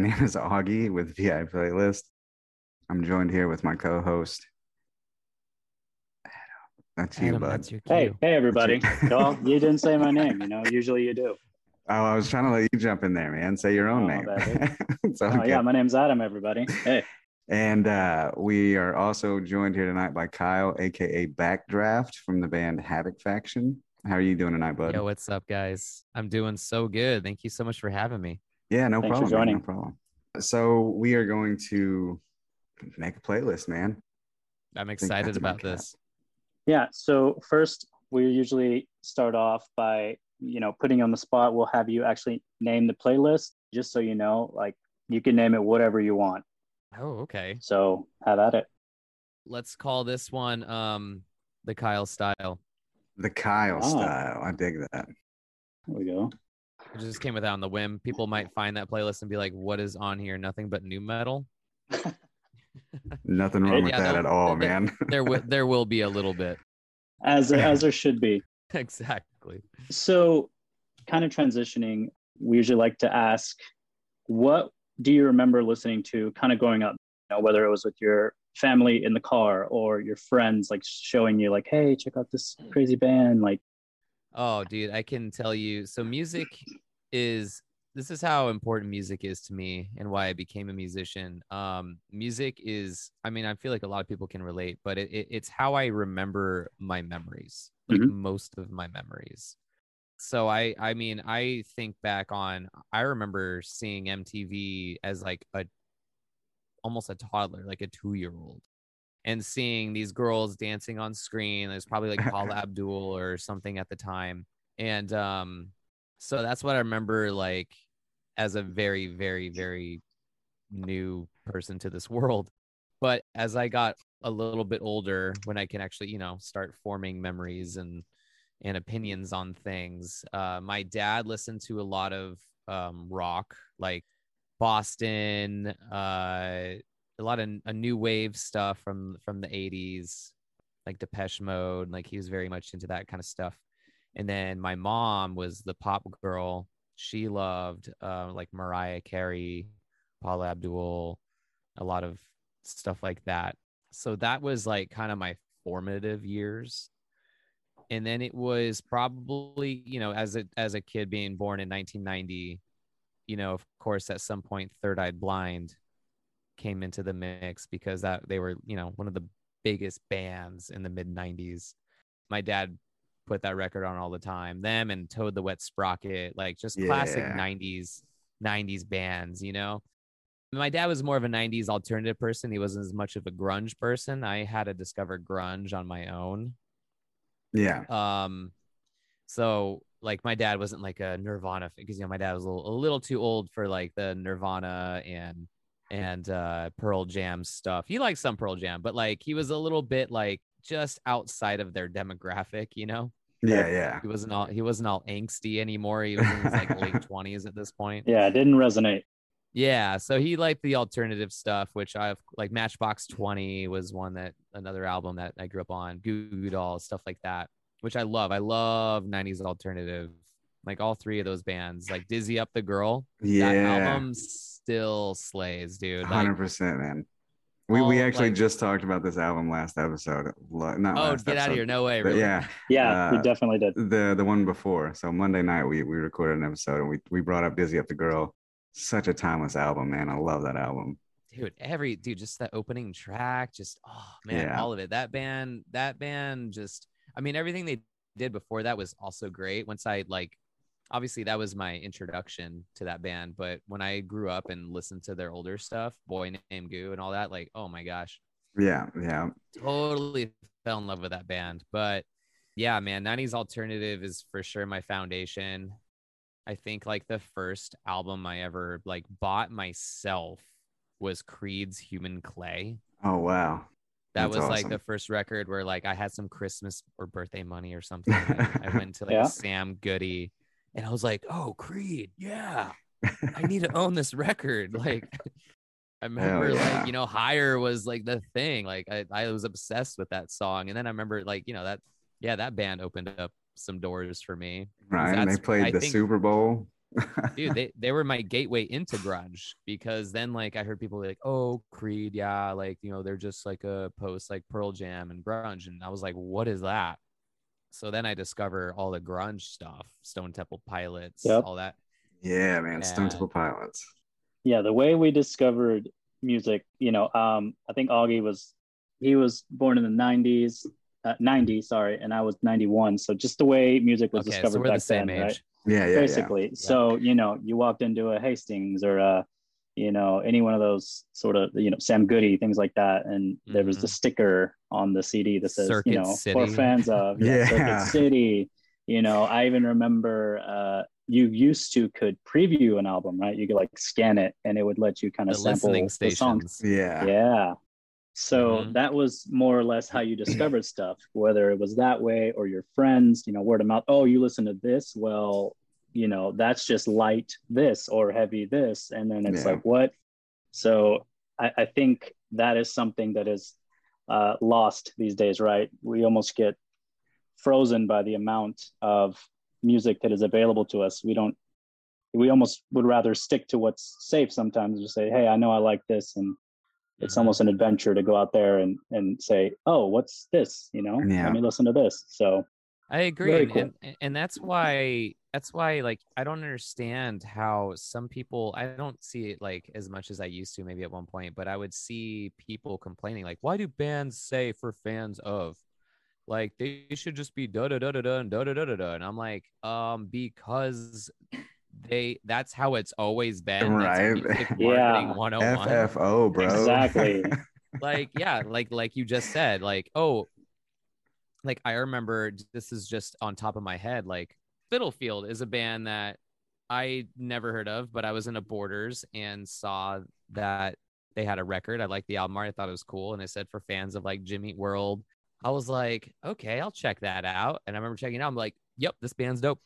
name is Augie with VI Playlist. I'm joined here with my co-host. That's you, Adam, bud. that's your Hey, hey, everybody. well, you didn't say my name. You know, usually you do. Oh, I was trying to let you jump in there, man. Say your own Oh, name. my bad, it's Oh, okay. yeah, my name's Adam, everybody. Hey, And uh, we are also joined here tonight by Kyle, aka Backdraft from the band Havoc Faction. How are you doing tonight, bud? Yo, what's up, guys? I'm doing so good. Thank you so much for having me. Yeah, no Thanks for problem. man. No problem. So we are going to make a playlist, man. I'm excited my about cat. this. yeah. So first, we usually start off by you know putting you on the spot. We'll have you actually name the playlist, just so you know. Like you can name it whatever you want. Oh, okay. So have at it. Let's call this one um the Kyle style. The Kyle Oh. style. I dig that. There we go. It just came without on the whim. People might find that playlist and be like, "What is on here? Nothing but new metal." Nothing wrong with Yeah, that no, at all, there- man. There, w- there will be a little bit. As as there should be. exactly. So, kind of transitioning, we usually like to ask, what do you remember listening to kind of growing up? You know, whether it was with your family in the car or your friends, like showing you, like, hey, check out this crazy band. Like, Oh, dude, I can tell you. So music is this is how important music is to me and why I became a musician. Um, music is, I mean, I feel like a lot of people can relate, but it, it, it's how I remember my memories, like Mhm. most of my memories. So I, I mean, I think back on, I remember seeing MTV as like a, almost a toddler, like a two year old, and seeing these girls dancing on screen. There's probably like Paula Abdul or something at the time, and um, so that's what I remember like as a very, very, very new person to this world. But as I got a little bit older, when I can actually, you know, start forming memories and and opinions on things, uh, my dad listened to a lot of um, rock, like Boston, uh, a lot of a new wave stuff from from the 80s like depeche mode like he was very much into that kind of stuff. And then my mom was the pop girl. She loved uh, like mariah carey paula abdul a lot of stuff like that. So that was like kind of my formative years. And then it was probably you know as a as a kid being born in 1990 you know of course at some point third eye blind came into the mix because that they were you know one of the biggest bands in the mid 90s my dad put that record on all the time them and toad the wet sprocket like just classic 90s 90s bands you know? My dad was more of a 90s alternative person. He wasn't as much of a grunge person. I had to discover grunge on my own. Yeah. um, so like my dad wasn't like a Nirvana because you know my dad was a little, a little too old for like the Nirvana and and uh Pearl Jam stuff. He liked some Pearl Jam, but like he was a little bit like just outside of their demographic, you know. Yeah, yeah. He wasn't all he wasn't all angsty anymore. He was in his like late twenties at this point. yeah, it didn't resonate. Yeah, so he liked the alternative stuff, which I've like Matchbox Twenty was one that another album that I grew up on, Goo Goo Dolls, stuff like that, which I love. I love '90s alternative, like all three of those bands, like Dizzy Up the Girl. That Yeah. album still slays, dude. Like, Hundred percent, man. We we actually like- just talked about this album last episode. Lo- Not oh, last get out of here! No way, really. yeah, Yeah, we Uh, definitely did. the the one before. So Monday night we we recorded an episode and we we brought up Dizzy Up the Girl. Such a timeless album, man. I love that album. dude every dude just that opening track just oh man Yeah. all of it that band that band just i mean everything they did before that was also great once i like obviously that was my introduction to that band but when i grew up and listened to their older stuff boy named goo and all that like oh my gosh Yeah, yeah. totally fell in love with that band but yeah man 90s alternative is for sure my foundation i think like the first album i ever like bought myself was creed's human clay Oh wow. that That's was like the first record where like i had some christmas or birthday money or something i went to like Yeah. sam goody and i was like oh creed yeah i need to own this record like I remember yeah. like, you know, higher was like the thing. Like I, I was obsessed with that song. And then I remember like, you know, that yeah, that band opened up some doors for me. Right. And they played I the think- Super Bowl. dude they, they were my gateway into grunge because then like i heard people like oh creed yeah like you know they're just like a post like pearl jam and grunge and i was like what is that so then i discover all the grunge stuff stone temple pilots Yep. all that yeah, man. Stone Temple Pilots. yeah the way we discovered music you know um i think augie was he was born in the 90s uh, 90 sorry and i was 91 so just the way music was okay discovered so we're back the same then age right Yeah, yeah, basically so you know you walked into a hastings or a you know any one of those sort of you know sam goody things like that and there was the sticker on the cd that says Circuit you know City. for fans of Yeah. circuit city you know i even remember uh you used to could preview an album right you could like scan it and it would let you kind the of sample the songs yeah. Yeah. yeah. So Mhm. that was more or less how you discovered stuff, whether it was that way or your friends, you know, word of mouth. Oh, you listen to this? Well, you know, that's just light this or heavy this. And then it's Yeah. like, what? So I, I think that is something that is uh, lost these days, right? We almost get frozen by the amount of music that is available to us. We don't, we almost would rather stick to what's safe sometimes, just say, hey, I know I like this. And it's Mhm. almost an adventure to go out there and and say, oh, what's this? You know, Yeah. let me listen to this. So I agree, and, cool. and and that's why that's why like I don't understand how some people I don't see it like as much as I used to maybe at one point, but I would see people complaining like, why do bands say for fans of? Like they should just be da da da da da and da da da da da, and I'm like, um, because they that's how it's always been. That's Right. music Yeah. marketing 101 FFO, bro. Exactly. like yeah like like you just said like oh like i remember this is just on top of my head like fiddlefield is a band that i never heard of but i was in a borders and saw that they had a record. I liked the album art. I thought it was cool. And it said for fans of like jimmy world i was like okay i'll check that out. And i remember checking it out. I'm like yep this band's dope.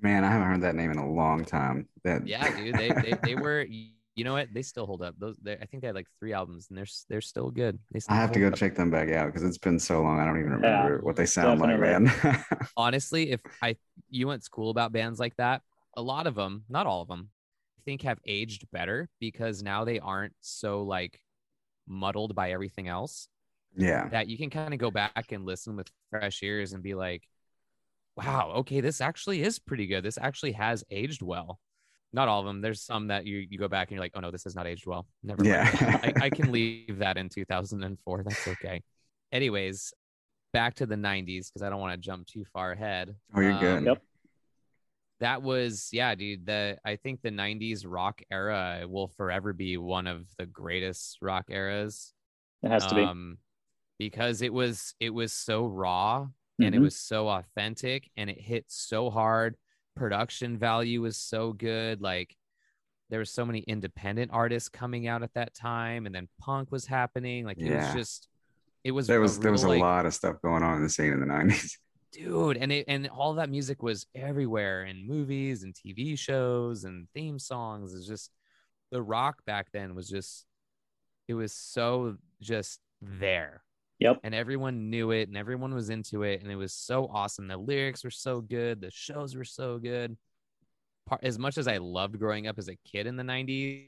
Man, I haven't heard that name in a long time. That yeah dude they they, they were you know what they still hold up those i think they had like three albums and they're they're still good they still I have to go up. check them back out because it's been so long. I don't even Yeah, remember what they sound like, man. honestly, if I you know what's cool about bands like that, a lot of them, not all of them, I think have aged better because now they aren't so like muddled by everything else yeah. that you can kind of go back and listen with fresh ears and be like, wow, okay, this actually is pretty good. This actually has aged well. Not all of them. There's some that you you go back and you're like, oh no, this has not aged well. Never mind. Yeah. I, I can leave that in 2004. That's okay. Anyways, back to the 90s because I don't want to jump too far ahead. Oh, you're good. Yep. That was yeah, dude. The I think the 90s rock era will forever be one of the greatest rock eras. it has to be. Um, because it was it was so raw and it Mhm. was so authentic and it hit so hard. Production value was so good. Like there were so many independent artists coming out at that time, and then punk was happening. Like it Yeah. was just it was There was there was a like, lot of stuff going on in the scene in the nineties. dude and it and all that music was everywhere in movies and tv shows and theme songs it's just the rock back then was just it was so just there Yep. and everyone knew it and everyone was into it and it was so awesome the lyrics were so good the shows were so good part as much as i loved growing up as a kid in the 90s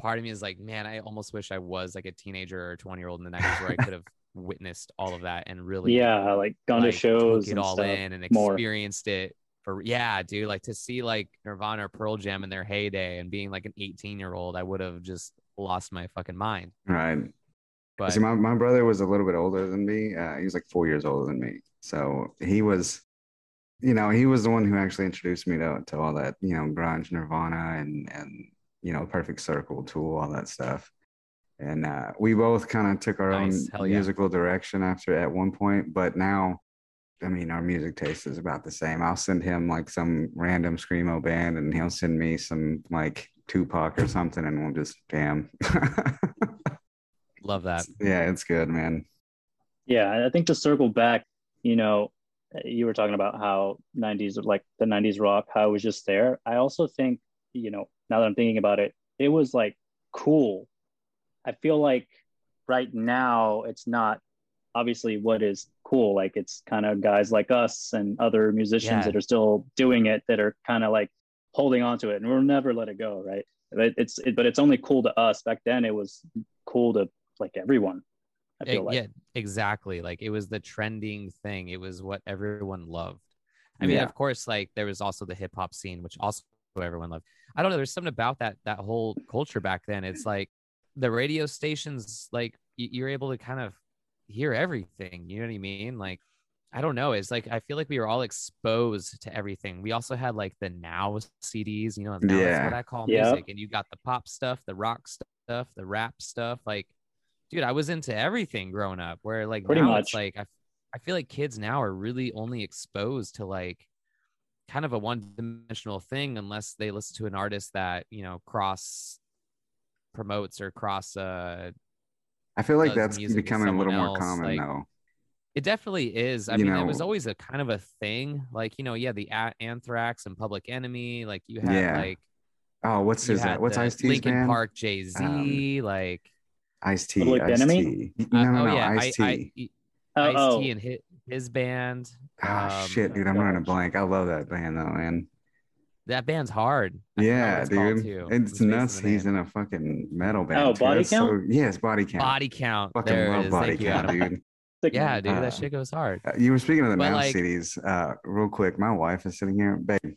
part of me is like man i almost wish i was like a teenager or 20 year old in the 90s where i could have witnessed all of that and really Yeah, like gone like, to shows took it and all stuff. in and more. experienced it for yeah dude like to see like nirvana or pearl jam in their heyday and being like an 18 year old i would have just lost my fucking mind Right. But See, my, my brother was a little bit older than me. Uh, he was like four years older than me. So he was, you know, he was the one who actually introduced me to, to all that, you know, grunge, Nirvana, and and you know, Perfect Circle, Tool, all that stuff. And uh, we both kind of took our Nice. own yeah. musical direction after at one point, but now. I mean, our music taste is about the same. I'll send him like some random screamo band, and he'll send me some like Tupac or something, and we'll just jam. love that yeah, it's good, man. Yeah, I think to circle back, you know, you were talking about how 90s, like the 90s rock, how it was just there. I also think, you know, now that I'm thinking about it, it was like cool I feel like right now it's not obviously what is cool. Like it's kind of guys like us and other musicians Yeah. that are still doing it that are kind of like holding on to it and we'll never let it go, right? But it's it, but it's only cool to us. Back then it was cool to like everyone. I feel like yeah, exactly. Like it was the trending thing. It was what everyone loved. I mean, Yeah. of course, like there was also the hip hop scene, which also everyone loved. I don't know. There's something about that that whole culture back then. It's like the radio stations, like you're able to kind of hear everything. You know what I mean? Like I don't know. It's like I feel like we were all exposed to everything. We also had like the now CDs. You know, now that's Yeah. what I call Yep. music. And you got the pop stuff, the rock stuff, the rap stuff. Like dude, I was into everything growing up. Where like Pretty now much. it's like I, I feel like kids now are really only exposed to like kind of a one-dimensional thing unless they listen to an artist that you know cross promotes or cross. uh I feel like that's becoming a little someone more common like- though. It definitely is. I You mean, it was always a kind of a thing. Like you know, yeah, the a- Anthrax and Public Enemy. Like you had Yeah. like Oh, what's you his had what's Ice T's Linkin band? Park, Jay Z. like Ice T. Public Ice Enemy? T. No, uh, no, oh no. yeah, Ice I, T. I, Oh, Ice oh. T and his, his band. Oh um, shit, dude! I'm running a blank. I love that band though, man. That band's hard. I Yeah, it's dude. too. It's nuts. He's in a fucking metal band. Oh, too. Body That's Count? So, yes, body count. Body count. Fucking there love is. body Thank count, Adam. dude. Yeah, dude, Uh, that shit goes hard. Uh, You were speaking of the But, now like- CDs. Uh, real quick, my wife is sitting here, babe.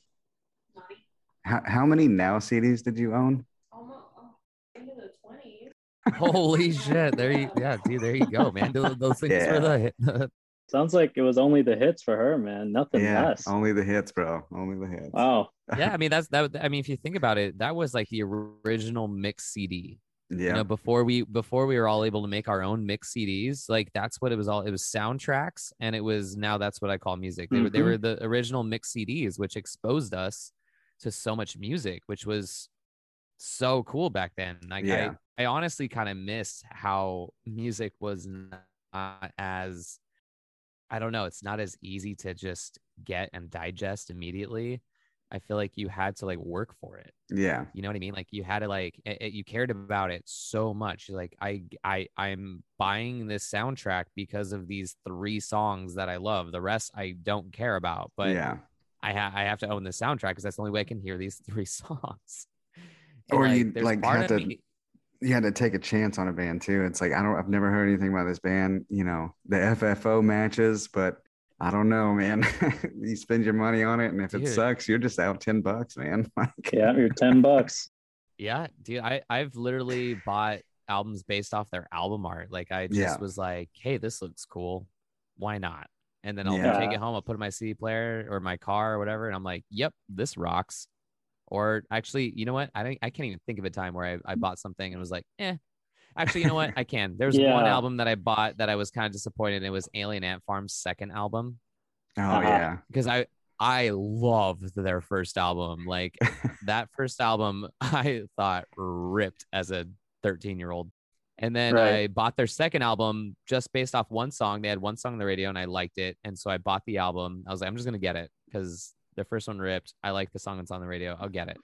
How, how many now CDs did you own? almost oh, into the twenties. Holy shit! There you, yeah, dude. There you go, man. Those, those things Yeah. were the. Sounds like it was only the hits for her, man. Nothing yeah, less. only the hits, bro. Only the hits. Wow. yeah, I mean that's that. I mean, if you think about it, that was like the original mix CD. Yeah, You know, before we before we were all able to make our own mix CDs, like that's what it was all. It was soundtracks, and it was now that's what I call music. They were they Mhm. were the original mix CDs, which exposed us to so much music, which was so cool back then. Like Yeah. I, I honestly kind of miss how music was not as I don't know, it's not as easy to just get and digest immediately. I feel like you had to like work for it. yeah, You know what I mean? Like you had to like it, it- you cared about it so much. Like I I I'm buying this soundtrack because of these three songs that I love. The rest I don't care about, but yeah. I ha- I have to own the soundtrack because that's the only way I can hear these three songs. Or you, like, part have to- me- You had to take a chance on a band too. It's like I don't. I've never heard anything about this band. You know, the FFO matches, but I don't know, man. you spend your money on it, and if it sucks, you're just out ten bucks, man. Like, Yeah, you're 10 bucks. Yeah, dude, I I've literally bought albums based off their album art. Like I just Yeah. was like, hey, this looks cool. Why not? And then I'll Yeah. take it home. I'll put it in my CD player or my car or whatever, and I'm like, yep, this rocks. Or actually, you know what? I don't. I can't even think of a time where I, I bought something and was like, eh. Actually, you know what? I can. There's one album that I bought that I was kind of disappointed. in. It was Alien Ant Farm's second album oh Uh-huh. yeah, because I I loved their first album. Like that first album, I thought ripped as a 13 year old. And then Right. I bought their second album just based off one song. They had one song on the radio and I liked it. And so I bought the album. I was like, I'm just going to get it because the first one ripped. I like the song that's on the radio. I'll get it.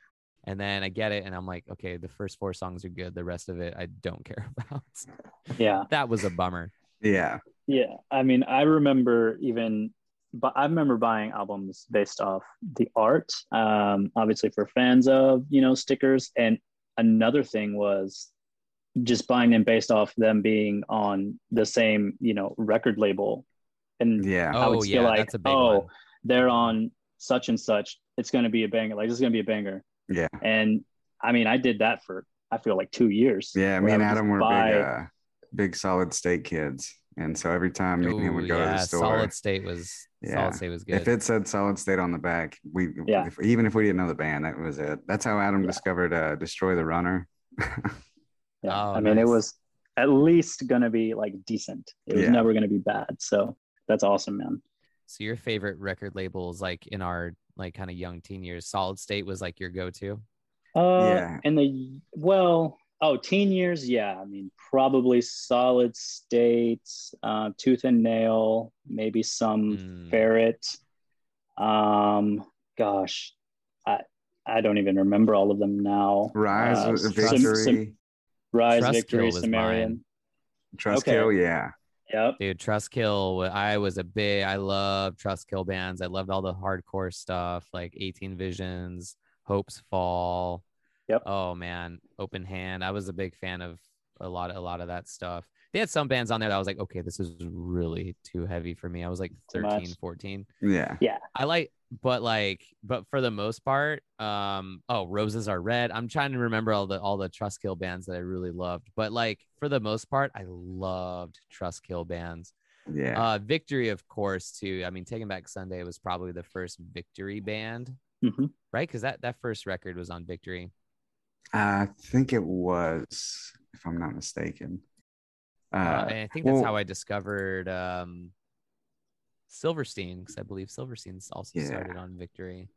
And then I get it and I'm like, okay, the first four songs are good. The rest of it, I don't care about. Yeah. that was a bummer. yeah, Yeah. I mean, I remember even, but I remember buying albums based off the art, um, obviously for fans of, you know, stickers. And another thing was just buying them based off them being on the same, you know, record label. And yeah. I would Oh, feel yeah. like, that's a big oh, one. they're on such and such. It's going to be a banger. Like, this is going to be a banger. Yeah. And I mean, I did that for, I feel like two years. Yeah, me and Adam were buy- big, uh, big solid state kids, and so every time me and him would go to the store, Solid State was Yeah. Solid State was good. if it said solid state on the back, we Yeah. if, even if we didn't know the band, that was it. That's how Adam Yeah. discovered uh, "Destroy the Runner." Yeah. Oh, I mean, it was at least going to be like decent. It was Yeah. never going to be bad. So that's awesome, man. So your favorite record labels, like in our like kind of young teen years, Solid State was like your go-to. Uh, Yeah. And the, well, oh, teen years. Yeah. I mean, probably solid states, uh, tooth and nail, maybe some Mm. ferret. Um, gosh, I, I don't even remember all of them now. Rise Uh, of Sim- Victory. Sim- Rise, Trustkill Victory, was Sumerian. mine. Trustkill, yeah. Yep. Dude, Trustkill, wa- I was a big, I love Trustkill bands. I loved all the hardcore stuff like 18 Visions, Hopesfall. Yep. Oh man, Open Hand. I was a big fan of a lot, a lot of that stuff. They had some bands on there that I was like, okay, this is really too heavy for me. I was like Too 13, much. 14. Yeah. I like, but like, but for the most part, um, oh, roses are red. I'm trying to remember all the all the Trustkill bands that I really loved, but like for the most part, I loved Trustkill bands. Yeah. Uh, Victory, of course, too. I mean, Taking Back Sunday was probably the first Victory band, hmm right? Because that that first record was on Victory. I think it was, if I'm not mistaken. Uh, Uh, and I think that's well- how I discovered um, Silverstein, because I believe Silverstein's also Yeah. started on Victory.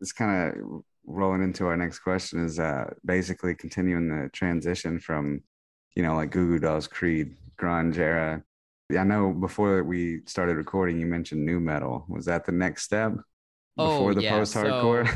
it's kind of rolling into our next question is uh basically continuing the transition from you know like Goo Goo Dolls, Creed, grunge era. Yeah, I know before we started recording, you mentioned new metal. Was that the next step Oh, before the yeah, post-hardcore?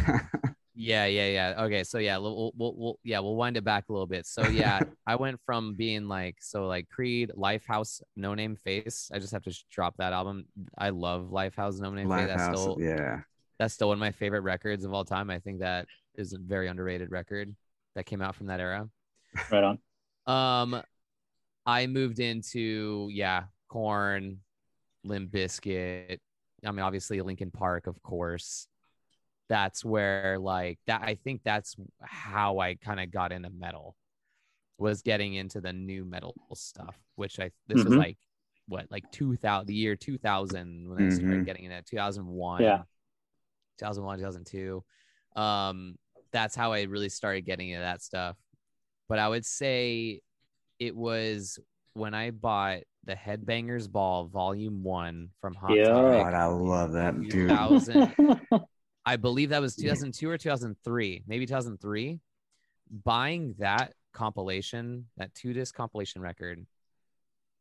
Yeah, yeah, yeah. Okay, so yeah, we'll, we'll, we'll yeah, we'll wind it back a little bit. So yeah, I went from being like so like Creed, Lifehouse, No Name Face. I just have to sh- drop that album. I love Lifehouse, No Name Face. That's Lifehouse, still yeah, that's still one of my favorite records of all time. I think that is a very underrated record that came out from that era. Right on. Um, I moved into yeah, Korn, Limp Bizkit. I mean, obviously Linkin Park, of course. That's where like that. I think that's how I kind of got into metal. Was getting into the new metal stuff, which I this was Mhm. like what like two thousand the year two thousand when I started Mhm. getting into two thousand one. Yeah. 2001 2002 um that's how i really started getting into that stuff but i would say it was when i bought the headbangers ball volume one from hot Yeah. God, I love that dude. 2000 i believe that was 2002 or 2003 maybe 2003 buying that compilation that two disc compilation record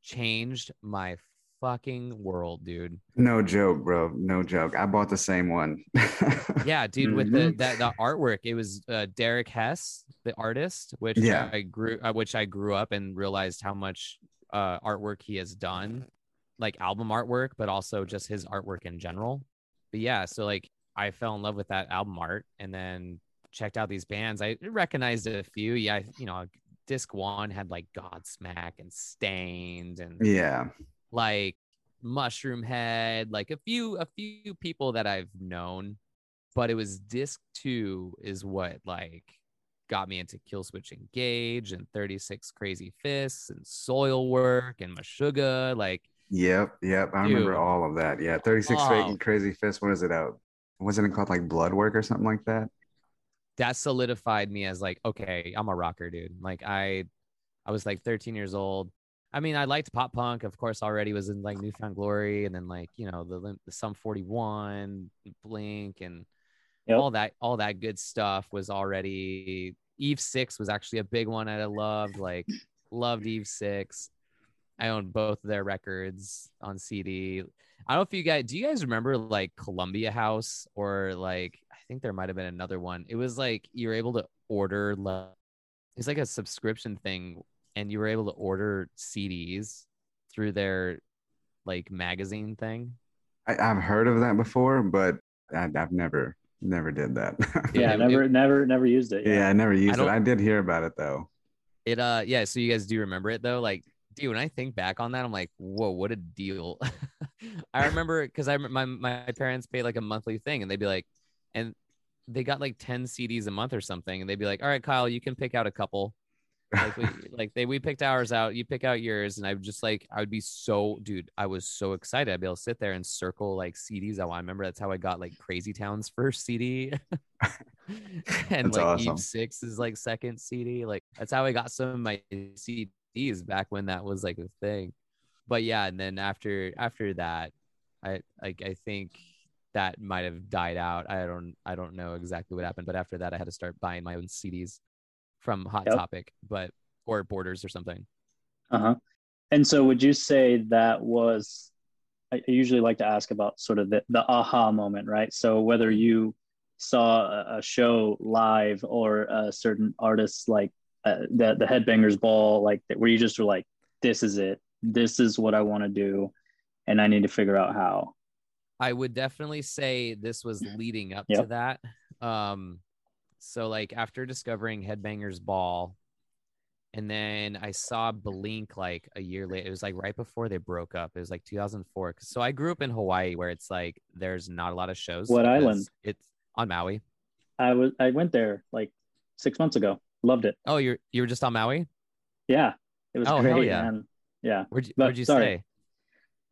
changed my fucking world dude No joke, bro. No joke. I bought the same one. yeah dude with the Mhm. that the artwork it was uh, derek hess the artist which Yeah. i grew uh, which i grew up and realized how much uh artwork he has done like album artwork but also just his artwork in general but yeah so like i fell in love with that album art and then checked out these bands i recognized a few yeah you know disc one had like godsmack and Staind and yeah. like Mushroomhead like a few a few people that i've known but it was disc two is what like got me into Killswitch engage and 36 crazy fists and Soilwork and Meshuggah. like Yep. Yep. I remember all of that. Yeah. 36 Oh. Fake and Crazy Fist. When is it out? Wasn't it called like Blood Work or something like that? that solidified me as like okay i'm a rocker dude like i i was like 13 years old i mean i liked pop punk of course already was in like newfound glory and then like you know the, the sum 41 blink and Yep. all that all that good stuff was already eve 6 was actually a big one i loved like loved eve 6 i own both of their records on cd i don't know if you guys do you guys remember like columbia house or like i think there might have been another one it was like you were able to order like it's like a subscription thing and you were able to order cds through their like magazine thing I, I've heard of that before, but I, I've never, never did that. yeah, it- never, never, never used it. yeah, I never used it. I did hear about it though. It uh yeah, so you guys do remember it though? Like, dude, when I think back on that, I'm like, whoa, what a deal. I remember because I my my parents paid like a monthly thing and they'd be like, and they got like 10 CDs a month or something, and they'd be like, All right, Kyle, you can pick out a couple. Like we like they we picked ours out, you pick out yours, and I would just like I would be so dude, I was so excited. I'd be able to sit there and circle like CDs. I remember that's how I got like Crazy Town's first CD. and That's like awesome. Eve Six is like second CD. Like that's how I got some of my CDs back when that was like a thing. But yeah, and then after after that, I like I think that might have died out. I don't I don't know exactly what happened, but after that I had to start buying my own CDs from Hot Yep. Topic, but or Borders or something. Uh huh. And so, would you say that was? I usually like to ask about sort of the, the aha moment, right? So whether you saw a, a show live or a certain artist like uh, the the headbangers ball like where you just were like this is it this is what i want to do and i need to figure out how I would definitely say this was leading up to that. Um, so like after discovering Headbangers Ball, and then I saw Blink like a year later. It was like right before they broke up. It was like 2004. So I grew up in Hawaii, where it's like there's not a lot of shows. What island? It's on Maui. i was i went there like six months ago loved it Oh, you're you were just on Maui. yeah it was Oh, great hell yeah. man yeah Where'd you, But- where'd you sorry. stay?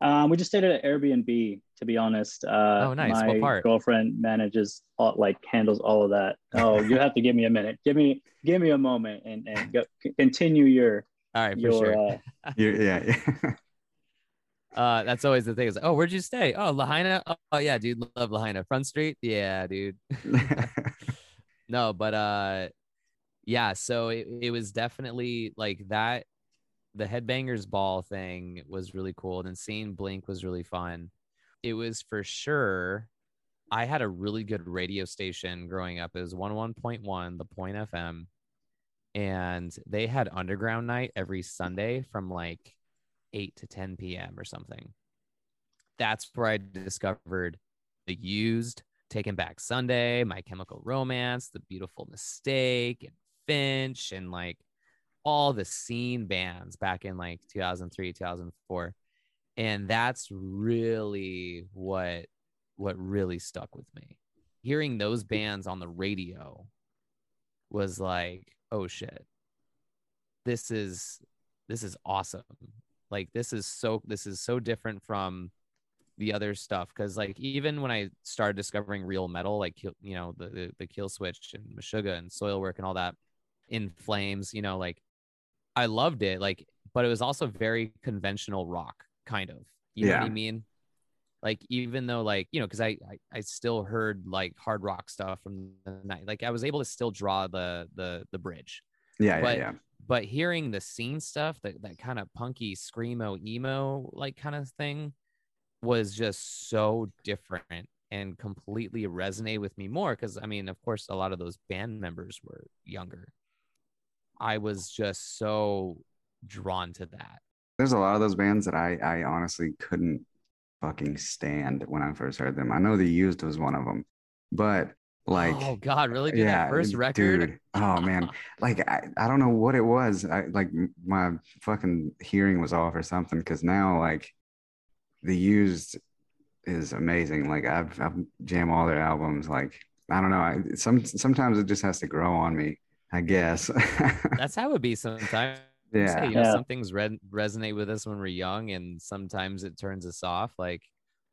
Um, we just stayed at an Airbnb. To be honest, uh, Oh, nice. My What part? girlfriend manages all, like handles all of that. Oh, you have to give me a minute. Give me give me a moment and and go, continue your All right, for your. sure. Uh, You- yeah, yeah. Uh, that's always the thing. Is oh, where'd you stay? Oh, Lahaina. Oh, oh, yeah, dude, love Lahaina. Front Street. Yeah, dude. no but uh yeah so it, it was definitely like that the headbangers ball thing was really cool and seeing blink was really fun. It was for sure i had a really good radio station growing up. It was 11.1 the point fm and they had underground night every sunday from like 8 to 10 p.m or something. That's where i discovered the used Taking Back Sunday, My Chemical Romance, The Beautiful Mistake, and Finch, and like all the scene bands back in like 2003, 2004. And that's really what what really stuck with me. Hearing those bands on the radio was like, oh shit. This is this is awesome. Like this is so this is so different from the other stuff because like even when I started discovering real metal, like you know the the, the Kill Switch and Meshuggah and Soilwork and all that, in Flames, you know, like I loved it, like, but it was also very conventional rock, kind of. You know what I mean? Like even though like you know because I, I I still heard like hard rock stuff from the night, like I was able to still draw the the the bridge yeah, yeah, But- yeah. but hearing the scene stuff that that kind of punky screamo emo like kind of thing was just so different and completely resonate with me more because i mean of course a lot of those band members were younger i was just so drawn to that There's a lot of those bands that I, I honestly couldn't fucking stand when I first heard them. I know The Used was one of them, but like, oh god really dude yeah, that first dude, Oh man, like I, I don't know what it was. I like my fucking hearing was off or something. Because now like, The Used is amazing. Like I've I've jam all their albums. Like I don't know. I, some sometimes it just has to grow on me. I guess. that's how it would be sometimes yeah. Hey, you know, Yeah. some things re- resonate with us when we're young, and sometimes it turns us off. Like,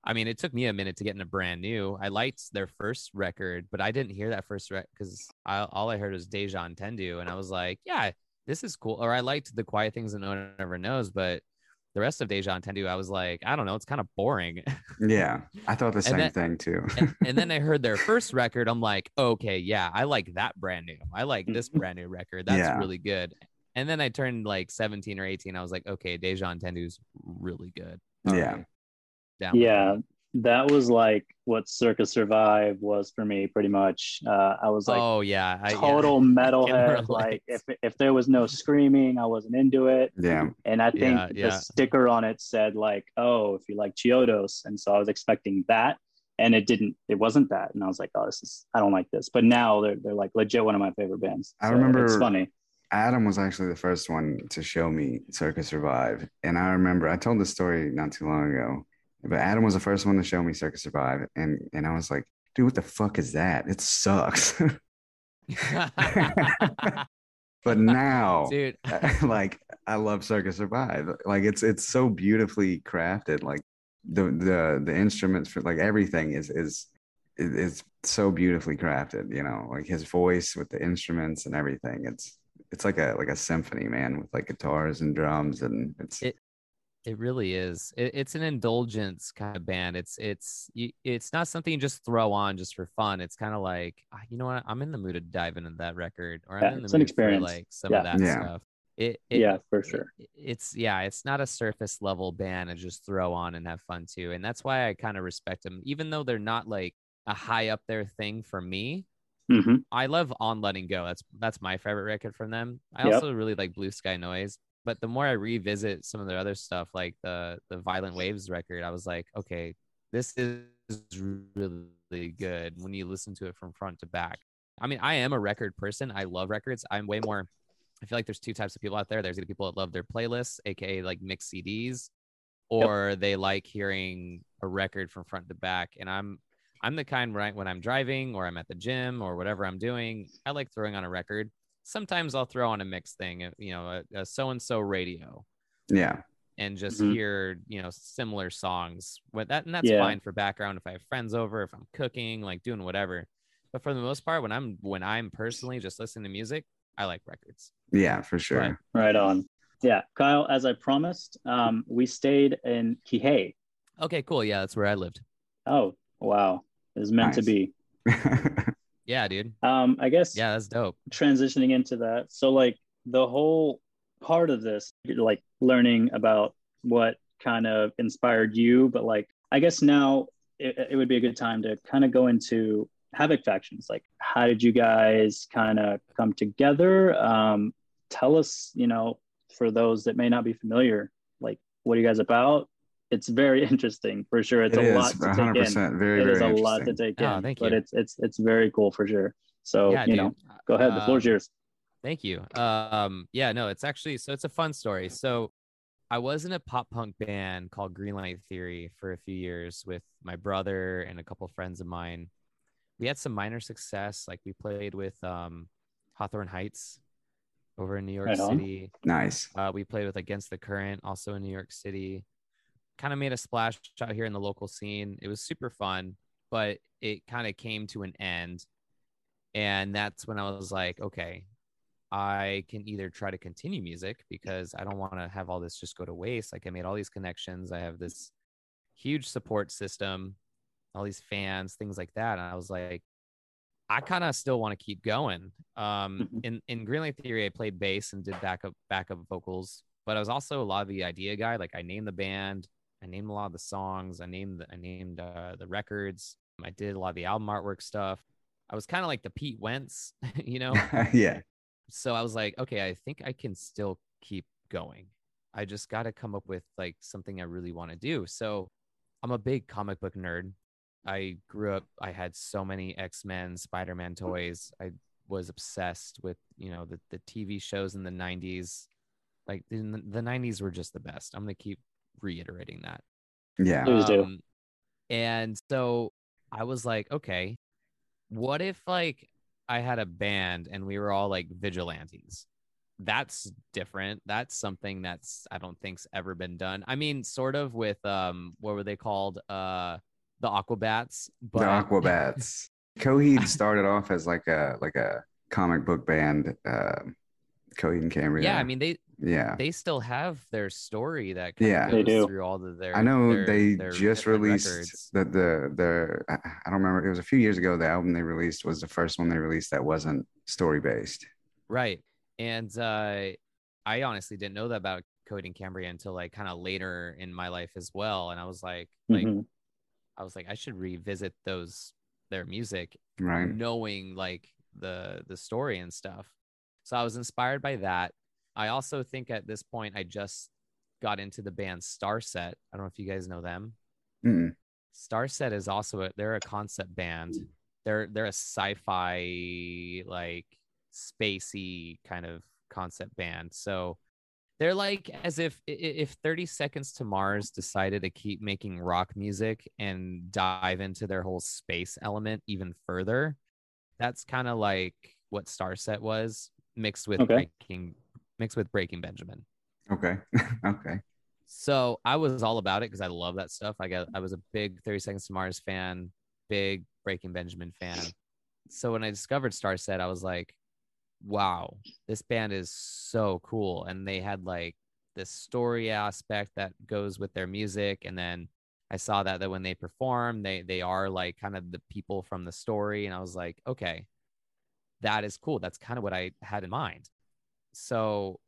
I mean, it took me a minute to get into brand new. I liked their first record, but I didn't hear that first record because all I heard was Deja Entendu, and I was like, yeah, this is cool. Or I liked the Quiet Things that No One Ever Knows, but the rest of Deja Entendu, I was like, I don't know, it's kind of boring. Yeah, I thought the same then- thing too. and, and then I heard their first record. I'm like, okay, yeah, I like that brand new. I like this brand new record. That's Yeah. really good. And then I turned like 17 or 18. I was like, okay, Deja Entendu's really good. All Yeah. right. Down yeah, it. That was like what Circa Survive was for me, pretty much. Uh, I was like oh yeah, I, yeah. total metalhead. relate. Like if if there was no screaming, I wasn't into it. Yeah, And I think Yeah, the yeah. sticker on it said like, "Oh, if you like Chiodos," and so I was expecting that, and it didn't. It wasn't that, and I was like, "Oh, this is I don't like this." But now they're they're like legit one of my favorite bands. I So remember- it's funny. Adam was actually the first one to show me Circa Survive, and I remember I told this story not too long ago. But Adam was the first one to show me Circa Survive, and and I was like, dude, what the fuck is that? It sucks. but now, dude. like I love Circa Survive. Like it's it's so beautifully crafted. Like the the the instruments for like everything is is is so beautifully crafted. You know, like his voice with the instruments and everything. It's it's like a like a symphony, man, with like guitars and drums, and it's It- It really is. It, it's an indulgence kind of band. It's it's it's not something you just throw on just for fun. It's kind of like "Ah, you know what? I'm in the mood to dive into that record, or I'm Yeah, in the it's an mood experience. for like some Yeah. of that Yeah. stuff. It, it yeah, for sure. it- it's yeah it's not a surface level band to just throw on and have fun too and that's why i kind of respect them even though they're not like a high up there thing for me hmm I love On Letting Go. That's that's my favorite record from them. I Yep. also really like Blue Sky Noise. But the more I revisit some of their other stuff, like the the Violent Waves record, I was like, okay, this is really good when you listen to it from front to back. I mean, I am a record person. I love records. I'm way more. I feel like there's two types of people out there. There's the people that love their playlists, aka like mixed CDs, or they like hearing a record from front to back. And I'm I'm the kind right when I'm driving or I'm at the gym or whatever I'm doing, I like throwing on a record. Sometimes I'll throw on a mix thing, uh, you know, a so and so radio Yeah. and just Mhm. hear, you know, similar songs. With that and that's Yeah. fine for background if I have friends over, if I'm cooking, like doing whatever. But for the most part, when I'm when I'm personally just listening to music, I like records. Yeah, for sure. Right on. Yeah, Kyle. As I promised, um, we stayed in Kihei. Okay, cool. Yeah, that's where I lived. Oh, wow, it was meant to be. Yeah, dude. Um, I guess Yeah, that's dope. transitioning into that. So like the whole part of this, like learning about what kind of inspired you, but like I guess now it, it would be a good time to kind of go into Havoc factions. Like how did you guys kind of come together? Um, tell us, you know, for those that may not be familiar, like what are you guys about? It's very interesting for sure. It's It a is lot to take in 100% very, it very is a lot to interesting. take in, Oh, thank but you. it's it's it's very cool for sure. So yeah, you dude. know, go ahead. The floor's Um, yours. Thank you. Um, yeah, no, it's actually so it's a fun story. So I was in a pop punk band called Greenlight Theory for a few years with my brother and a couple friends of mine. We had some minor success, like we played with um Hawthorne Heights over in New York Right. City. Nice. Uh, we played with Against the Current, also in New York City. Kind of made a splash out here in the local scene. It was super fun, but it kind of came to an end. And that's when I was like, okay, I can either try to continue music because I don't want to have all this just go to waste. Like I made all these connections. I have this huge support system, all these fans, things like that. And I was like, I kind of still want to keep going. Um, Mhm. in in Greenlight Theory, I played bass and did backup backup vocals, but I was also a lot of the idea guy. Like I named the band, I named a lot of the songs, I named the, I named uh, the records. I did a lot of the album artwork stuff. I was kind of like the Pete Wentz, you know. yeah. so I was like, okay, I think I can still keep going. I just got to come up with like something I really want to do. So I'm a big comic book nerd. I grew up, I had so many X Men, Spider Man toys. I was obsessed with, you know, the, the TV shows in the 90s. Like in the, the 90s were just the best. I'm going to keep reiterating that. Yeah. Please do. Um, and so I was like, okay, what if like I had a band and we were all like vigilantes? That's different. That's something that's I don't think's ever been done. I mean, sort of with um, what were they called? Uh, the Aquabats. But the Aquabats. Coheed started off as like a like a comic book band. Uh, Coheed and Cambria. yeah, I mean they yeah. they still have their story that kind Yeah. of They do. through all of their. I know their- they their just released records. the the the I I don't remember it was a few years ago the album they released was the first one they released that wasn't story based. Right. And uh, I honestly didn't know that about Coheed and Cambria until like kind of later in my life as well. And I was like, like Mhm. I was like, I should revisit those their music, Right. knowing like the the story and stuff. So I was inspired by that. I also think at this point I just got into the band Starset. I don't know if you guys know them. Mm-mm. Starset is also a they're a concept band. They're they're a sci-fi like spacey kind of concept band. So they're like as if if 30 Seconds to Mars decided to keep making rock music and dive into their whole space element even further. That's kind of like what Starset was mixed with Okay. breaking mixed with Breaking Benjamin. Okay. okay. So I was all about it because I love that stuff. I got I was a big 30 Seconds to Mars fan, big Breaking Benjamin fan. So when I discovered Starset, I was like, wow, this band is so cool. And they had like this story aspect that goes with their music. And then I saw that that when they perform, they they are like kind of the people from the story. And I was like, okay, that is cool. That's kind of what I had in mind. So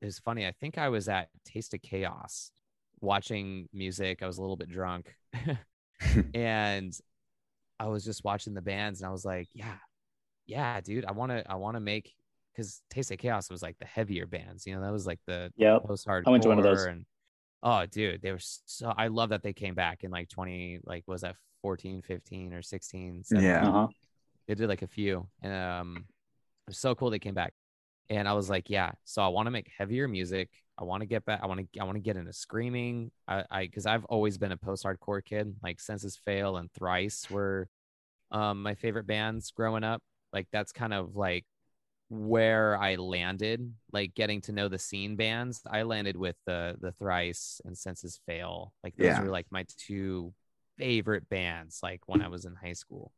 it was funny. I think I was at Taste of Chaos watching music. I was a little bit drunk. and I was just watching the bands and I was like, yeah, yeah, dude, I want to I want to make because Taste of Chaos was like the heavier bands, you know, that was like the Yep. post hardcore. I went to one of those. And oh, dude, they were so. I love that they came back in like 20, like was that 14, 15 or 16? 17? Yeah. Uh-huh. they did like a few, and um, it was so cool they came back. And I was like, yeah. So I want to make heavier music. I want to get back. I want to. I want to get into screaming. I, I, because I've always been a post-hardcore kid. Like Senses Fail and Thrice were, um, my favorite bands growing up. Like that's kind of like where I landed. Like getting to know the scene bands. I landed with the the Thrice and Senses Fail. Like those Yeah. were like my two favorite bands. Like when I was in high school,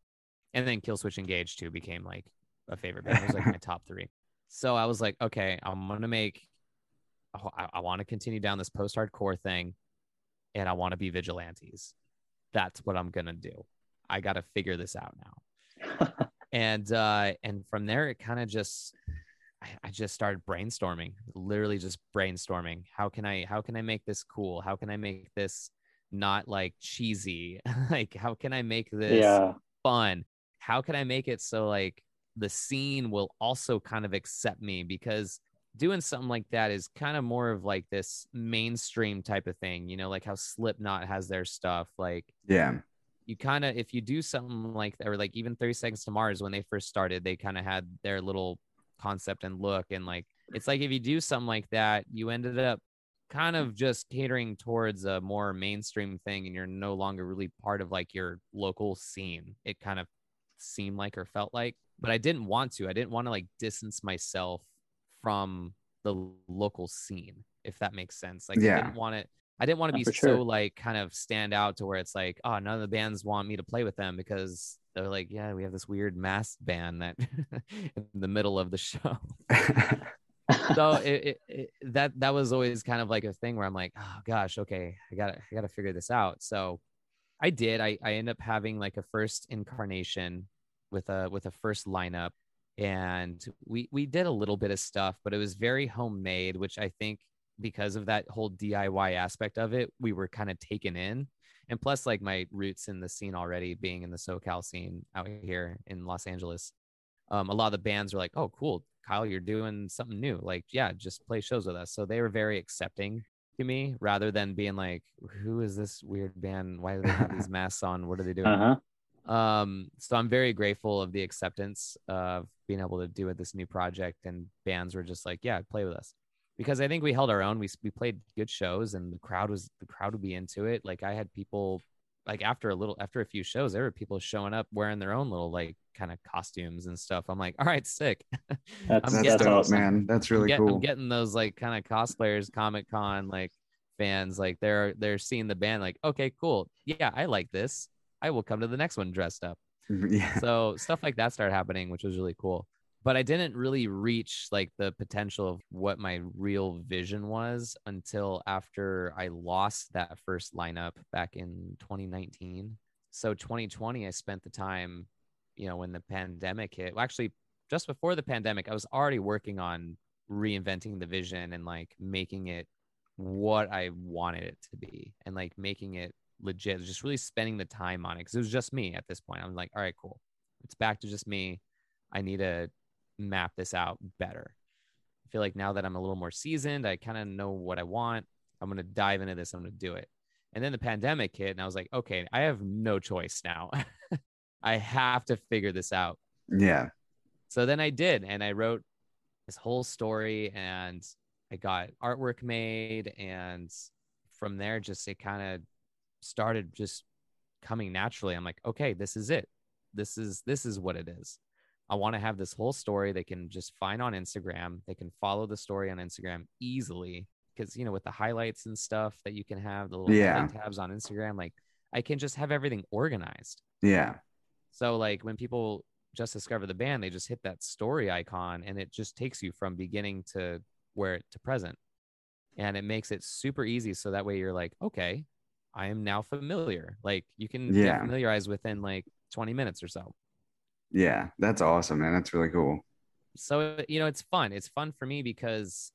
and then Killswitch Engage too became like a favorite band. It was like my top three. So I was like, okay, I'm gonna make. I, I want to continue down this post-hardcore thing, and I want to be vigilantes. That's what I'm gonna do. I got to figure this out now. and uh, and from there, it kind of just. I, I just started brainstorming, literally just brainstorming. How can I? How can I make this cool? How can I make this not like cheesy? like, how can I make this? yeah. fun how can i make it so like the scene will also kind of accept me because doing something like that is kind of more of like this mainstream type of thing you know like how slipknot has their stuff like Yeah. you kind of if you do something like that or like even 30 seconds to mars when they first started they kind of had their little concept and look and like it's like if you do something like that you ended up kind of just catering towards a more mainstream thing and you're no longer really part of like your local scene it kind of seemed like or felt like but i didn't want to i didn't want to like distance myself from the local scene if that makes sense like i Yeah. didn't want it i didn't want to be for sure. so like kind of stand out to where it's like oh none of the bands want me to play with them because they're like yeah we have this weird masked band that in the middle of the show so it, it, it, that that was always kind of like a thing where I'm like, oh gosh, okay, I got to I got to figure this out. So I did. I I end up having like a first incarnation with a with a first lineup, and we we did a little bit of stuff, but it was very homemade, which I think because of that whole DIY aspect of it, we were kind of taken in. And plus, like my roots in the scene already, being in the SoCal scene out here in Los Angeles, um, a lot of the bands were like, "Oh, cool, Kyle, you're doing something new. Like, yeah, just play shows with us." So they were very accepting to me, rather than being like, "Who is this weird band? Why do they have these masks on? What are they doing?" Uh-huh. Um, so I'm very grateful of the acceptance of being able to do it this new project, and bands were just like, "Yeah, play with us," because I think we held our own. We we played good shows, and the crowd was the crowd would be into it. Like I had people like after a little after a few shows, there were people showing up wearing their own little like kind of costumes and stuff. I'm like, all right, sick. That's, I'm That's getting- that's dope, awesome. man. That's really I'm, cool. I'm getting those like kind of cosplayers, Comic Con like fans, like they're they're seeing the band, like, okay, cool, yeah, I like this. I will come to the next one dressed up. yeah. So stuff like that started happening, which was really cool. But I didn't really reach like the potential of what my real vision was until after I lost that first lineup back in 2019. So 2020, I spent the time, you know, when the pandemic hit. Well, actually, just before the pandemic, I was already working on reinventing the vision and like making it what I wanted it to be and like making it legit, just really spending the time on it because it was just me at this point. I'm like, all right, cool. It's back to just me. I need to map this out better. I feel like now that I'm a little more seasoned, I kind of know what I want. I'm going to dive into this. I'm going to do it. And then the pandemic hit, and I was like, okay, I have no choice now. I have to figure this out. Yeah. So then I did, and I wrote this whole story, and I got artwork made, and from there, just it kind of started just coming naturally. I'm like, okay, this is it. This is this is what it is. I want to have this whole story they can just find on Instagram. They can follow the story on Instagram easily because you know with the highlights and stuff that you can have the little Yeah. tabs on Instagram, like I can just have everything organized. Yeah. So like when people just discover the band, they just hit that story icon and it just takes you from beginning to where to present. And it makes it super easy. So that way you're like, okay, I am now familiar. Like you can Yeah. get familiarized within like 20 minutes or so. Yeah. That's awesome, man. That's really cool. So you know, it's fun. It's fun for me because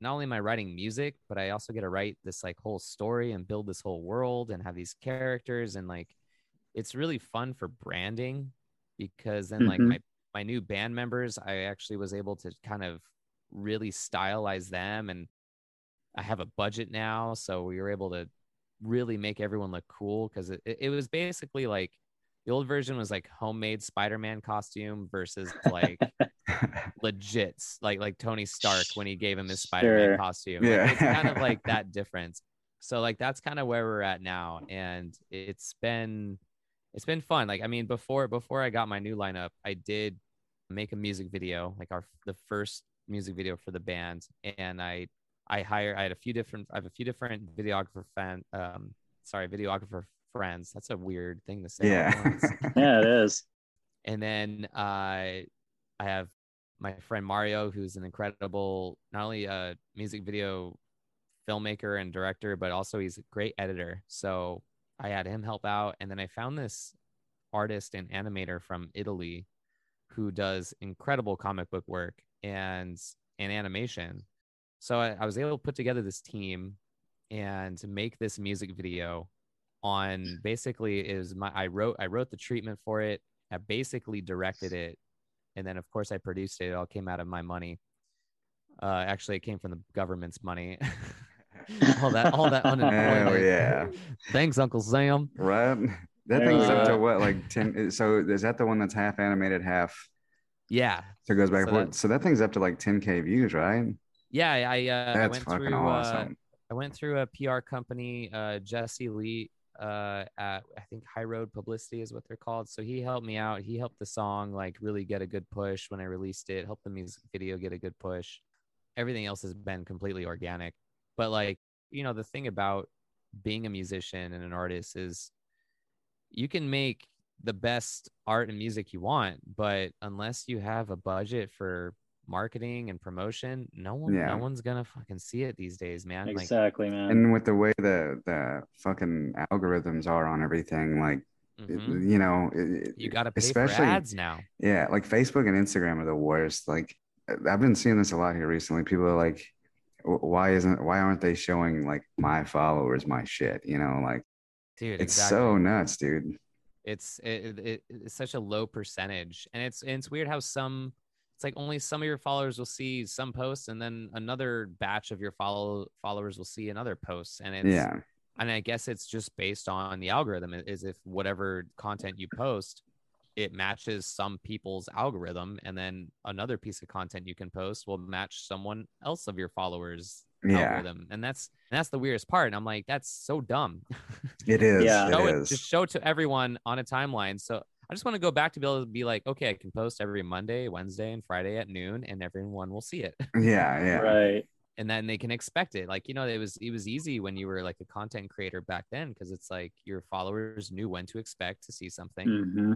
not only am I writing music, but I also get to write this like whole story and build this whole world and have these characters and like it's really fun for branding because then like Mhm. my my new band members, I actually was able to kind of really stylize them and I have a budget now, so we were able to really make everyone look cool because it, it was basically like the old version was like homemade Spider-Man costume versus like legit like like Tony Stark when he gave him his Spider-Man Sure. costume. Like, Yeah. it's kind of like that difference. So like that's kind of where we're at now, and it's been it's been fun. Like I mean, before before I got my new lineup, I did make a music video, like our the first music video for the band, and I I hire I had a few different I have a few different videographer fan um sorry videographer friends. That's a weird thing to say. yeah. Yeah, it is. and then uh, I have my friend Mario, who's an incredible not only a music video filmmaker and director, but also he's a great editor. So I had him help out, and then I found this artist and animator from Italy who does incredible comic book work and and animation. So I, I was able to put together this team and make this music video on basically is my I wrote I wrote the treatment for it. I basically directed it, and then of course I produced it. It all came out of my money. Uh, actually, it came from the government's money. all that, all that unemployment. Hell yeah. Thanks, Uncle Sam. right? That thing's up to what, like 10? So is that the one that's half animated, half? Yeah, So it goes back So and forth. that- So that thing's up to like 10K views, right? Yeah. I uh, I went fucking through. Uh. I went through a PR company, uh, Jesse Lee, uh, at I think High Road Publicity is what they're called. So he helped me out. He helped the song like really get a good push when I released it. Helped the music video get a good push. Everything else has been completely organic. But like you know, the thing about being a musician and an artist is you can make the best art and music you want, but unless you have a budget for marketing and promotion, no one, Yeah. no one's gonna fucking see it these days, man. Like, Exactly, man. And with the way the the fucking algorithms are on everything, like it- mhm. you know, it- you got to pay especially for ads now. yeah, like Facebook and Instagram are the worst. Like I've been seeing this a lot here recently. People are like, why isn't why aren't they showing like my followers my shit? You know, like Dude, it's exactly. so nuts, dude. it's it, it, it's such a low percentage and it's and it's weird how some it's like only some of your followers will see some posts and then another batch of your follow followers will see another post and it's Yeah, and i guess it's just based on the algorithm is if whatever content you post it matches some people's algorithm and then another piece of content you can post will match someone else of your followers yeah, algorithm and that's and that's the weirdest part and i'm like that's so dumb it is. Yeah. show it it, is. just show it to everyone on a timeline. So I just want to go back to be able to be like, okay, I can post every Monday, Wednesday, and Friday at noon, and everyone will see it, yeah, yeah. Right. and then they can expect it. Like you know, it was it was easy when you were like a content creator back then because it's like your followers knew when to expect to see something, hmm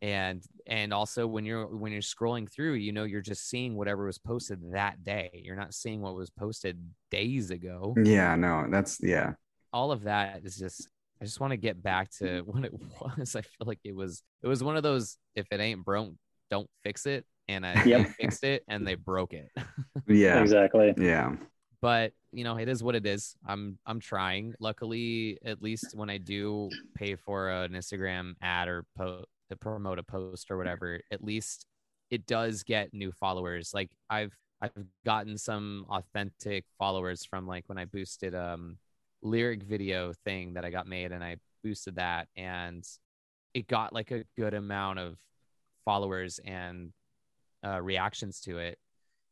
and and also when you're when you're scrolling through, you know, you're just seeing whatever was posted that day. You're not seeing what was posted days ago. Yeah, no, that's yeah. all of that is just I just want to get back to what it was. I feel like it was it was one of those if it ain't broke, don't fix it. And I Yep. fixed it and they broke it. Yeah, Exactly. yeah. but you know, it is what it is. I'm I'm trying. Luckily, at least when I do pay for an Instagram ad or po- to promote a post or whatever, at least it does get new followers. Like I've I've gotten some authentic followers from like when I boosted um lyric video thing that I got made and I boosted that and it got like a good amount of followers and uh, reactions to it.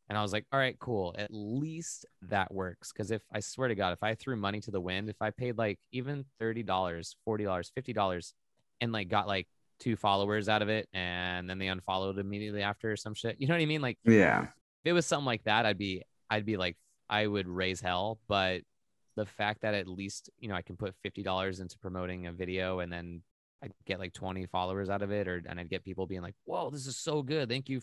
And I was like, all right, cool. At least that works. Because if I swear to God, if I threw money to the wind, if I paid like even $30, $40, $50 and like got like two followers out of it and then they unfollowed immediately after or some shit, you know what I mean? Like Yeah, if it was something like that, I'd be, I'd be like, I would raise hell. But the fact that at least, you know, I can put $50 into promoting a video and then I'd get like 20 followers out of it or, and I'd get people being like, whoa, this is so good. Thank you.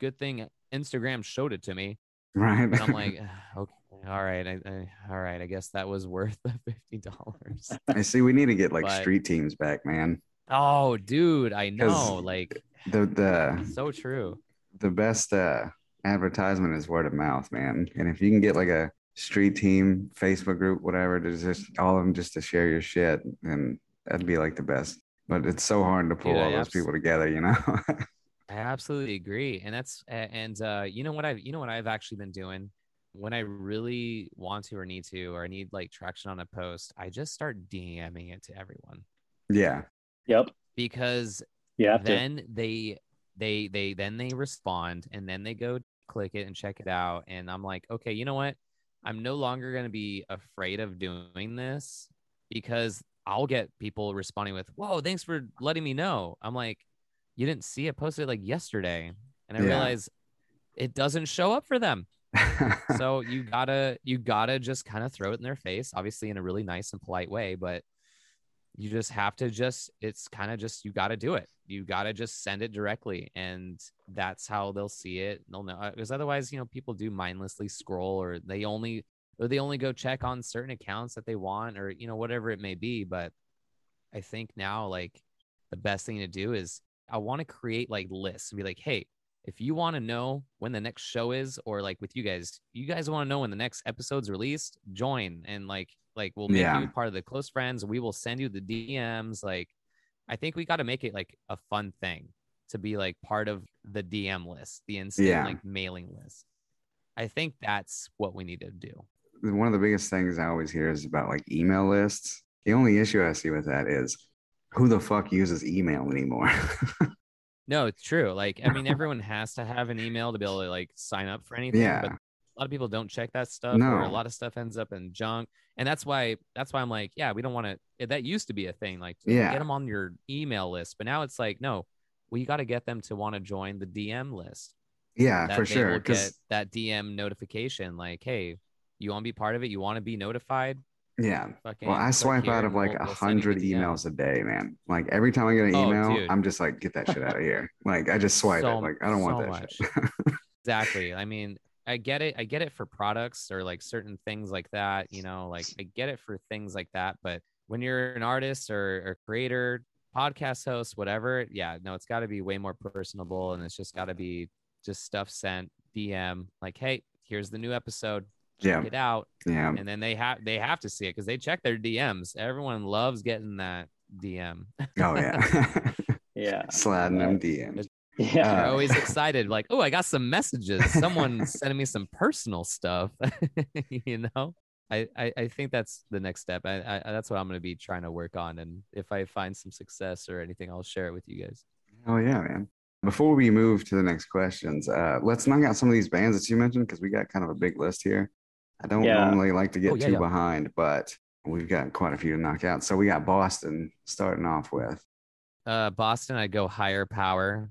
Good thing Instagram showed it to me. right. And I'm like, okay, all right, I, I, all right. I guess that was worth the fifty dollars. I see. We need to get like But- street teams back, man. Oh, dude, I know. Like, The the so true. the best uh, advertisement is word of mouth, man. And if you can get like a street team, Facebook group, whatever, to just all of them just to share your shit, and that'd be like the best. But it's so hard to pull Dude, I all those abs- people together, you know. I absolutely agree, and that's and uh, you know what I've you know what I've actually been doing when I really want to or need to or I need like traction on a post, I just start DMing it to everyone Yeah. Yep. because yeah, have to. then they they they then they respond and then they go click it and check it out and i'm like okay you know what i'm no longer going to be afraid of doing this because i'll get people responding with whoa thanks for letting me know. I'm like you didn't see it posted like yesterday. And i Yeah. realize it doesn't show up for them. So you gotta you gotta just kind of throw it in their face obviously in a really nice and polite way but you just have to just it's kind of just you gotta do it. You gotta just send it directly and that's how they'll see it. They'll know uh, because otherwise you know people do mindlessly scroll or they only or they only go check on certain accounts that they want or you know whatever it may be. But i think now like the best thing to do is i want to create like lists and be like hey if you want to know when the next show is or like with you guys you guys want to know when the next episode's released join and like like we'll make Yeah. you part of the close friends we will send you the dms like i think we got to make it like a fun thing to be like part of the dm list the instant Yeah. like mailing list i think that's what we need to do One of the biggest things I always hear is about like email lists. The only issue I see with that is who the fuck uses email anymore? no it's true like i mean everyone has to have an email to be able to like sign up for anything Yeah. but a lot of people don't check that stuff or a lot of stuff ends up in junk and that's why that's why i'm like yeah we don't want to eh, that used to be a thing like Yeah. get them on your email list but now it's like no we got to get them to want to join the dm list yeah, for sure. get Because that dm notification like hey you want to be part of it you want to be notified yeah, Fucking well, I swipe out of like a we'll send you hundred emails a day, man. Like every time I get an Oh, email, dude. I'm just like, get that shit out of here. Like I just swipe So- it. Like I don't want so that much. shit. exactly i mean i get it i get it for products or like certain things like that you know like i get it for things like that but when you're an artist or, or creator podcast host whatever yeah no it's got to be way more personable and it's just got to be just stuff sent dm like hey here's the new episode Yeah. it out yeah. and then they have they have to see it because they check their dms everyone loves getting that dm Oh yeah. Yeah. Sliding them DMs. Yeah. They're Uh, always excited, like, oh, I got some messages. Someone sending me some personal stuff. you know, I, I I think that's the next step. I, I that's what I'm going to be trying to work on. And if I find some success or anything, I'll share it with you guys. Oh yeah, man. Before we move to the next questions, uh, let's knock out some of these bands that you mentioned because we got kind of a big list here. I don't Yeah. normally like to get Oh, yeah, too yeah. behind, but we've got quite a few to knock out. So we got Boston starting off with. Uh, Boston, I go higher power.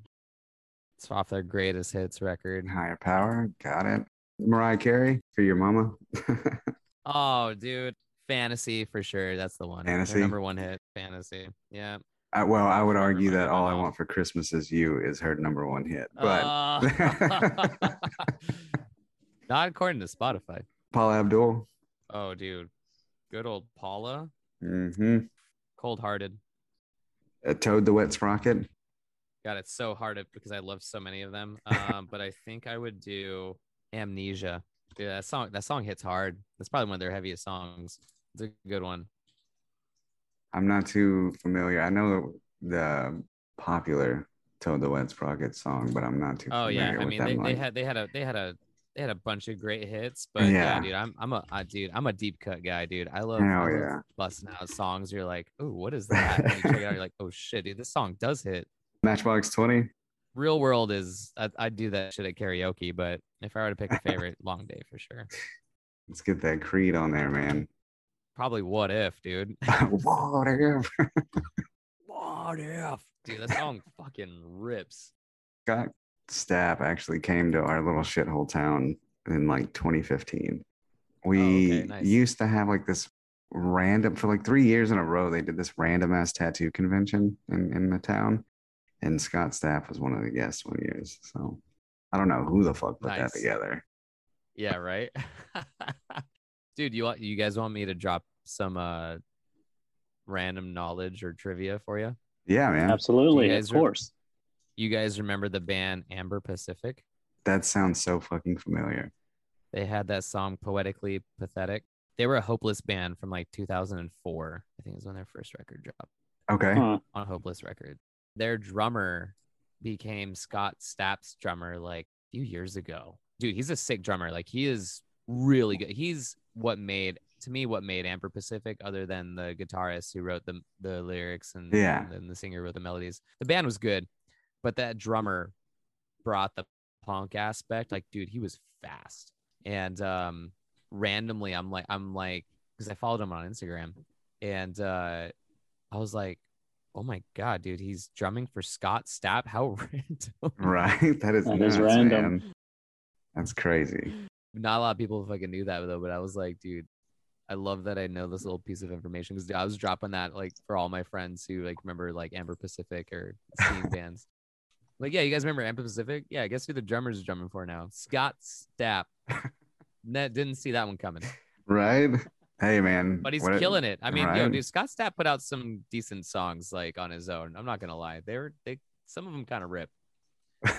It's off their greatest hits record. Higher Power, got it. Mariah Carey for your mama. Oh, dude, fantasy for sure. That's the one. Their Fantasy? number one hit. Fantasy. Yeah. Uh, well, I would argue that All I. Want for Christmas Is You is her number one hit. But Uh, not according to Spotify. Paula Abdul, Oh, dude. Good old Paula. Mm-hmm. Cold hearted. Toad the Wet Sprocket. God, it's so hard because I love so many of them. Um, but I think I would do Amnesia. Dude, that song that song hits hard. That's probably one of their heaviest songs. It's a good one. I'm not too familiar. I know the popular Toad the Wet Sprocket song, but I'm not too Oh yeah. I mean they, they had they had a they had a they had a bunch of great hits, but yeah, Yeah. dude, I'm I'm a uh, dude, I'm a deep cut guy, dude. I love, Hell I love yeah. busting out songs. You're like, oh, what is that? And you check it out, you're like, oh shit, dude, this song does hit. Matchbox 20. Real world is I, I do that shit at karaoke, but if I were to pick a favorite, long day for sure. Let's get that Creed on there, man. Probably what if, dude. Whatever. What if? Dude, that song fucking rips. Scott Stapp actually came to our little shithole town in like 2015. We okay, nice. used to have like this random for like three years in a row. They did this random ass tattoo convention in in the town, and Scott Stapp was one of the guests one year. So I don't know who the fuck put Nice. that together. Yeah, right. Dude, you want you guys want me to drop some uh random knowledge or trivia for you? Yeah, man, Absolutely. You Of guys course. You guys remember the band Amber Pacific? that sounds so fucking familiar. They had that song Poetically Pathetic. They were a hopeless band from like 2004. I think it was when their first record dropped Okay, Huh. on Hopeless Record. Their drummer became Scott Stapp's drummer like a few years ago. Dude, he's a sick drummer. Like he is really good. He's what made to me what made Amber Pacific, other than the guitarist who wrote the the lyrics and Yeah. and the singer wrote the melodies. The band was good, but that drummer brought the punk aspect. Like, dude, he was fast. And um randomly I'm like I'm like because I followed him on Instagram and uh I was like, oh my god, dude, he's drumming for Scott Stapp. How random. Right? That is That nuts, is random. man. That's crazy. Not a lot of people fucking knew that though, but I was like, dude, I love that I know this little piece of information because I was dropping that like for all my friends who like remember like Amber Pacific or seeing bands. Like, yeah, you guys remember Amber Pacific? Yeah, guess who the drummer's drumming for now? Scott Stapp. Net didn't see that one coming, Right? Hey man. but he's what killing it. I mean, yo, dude, Scott Stapp put out some decent songs like on his own. I'm not gonna lie, they were they some of them kind of rip.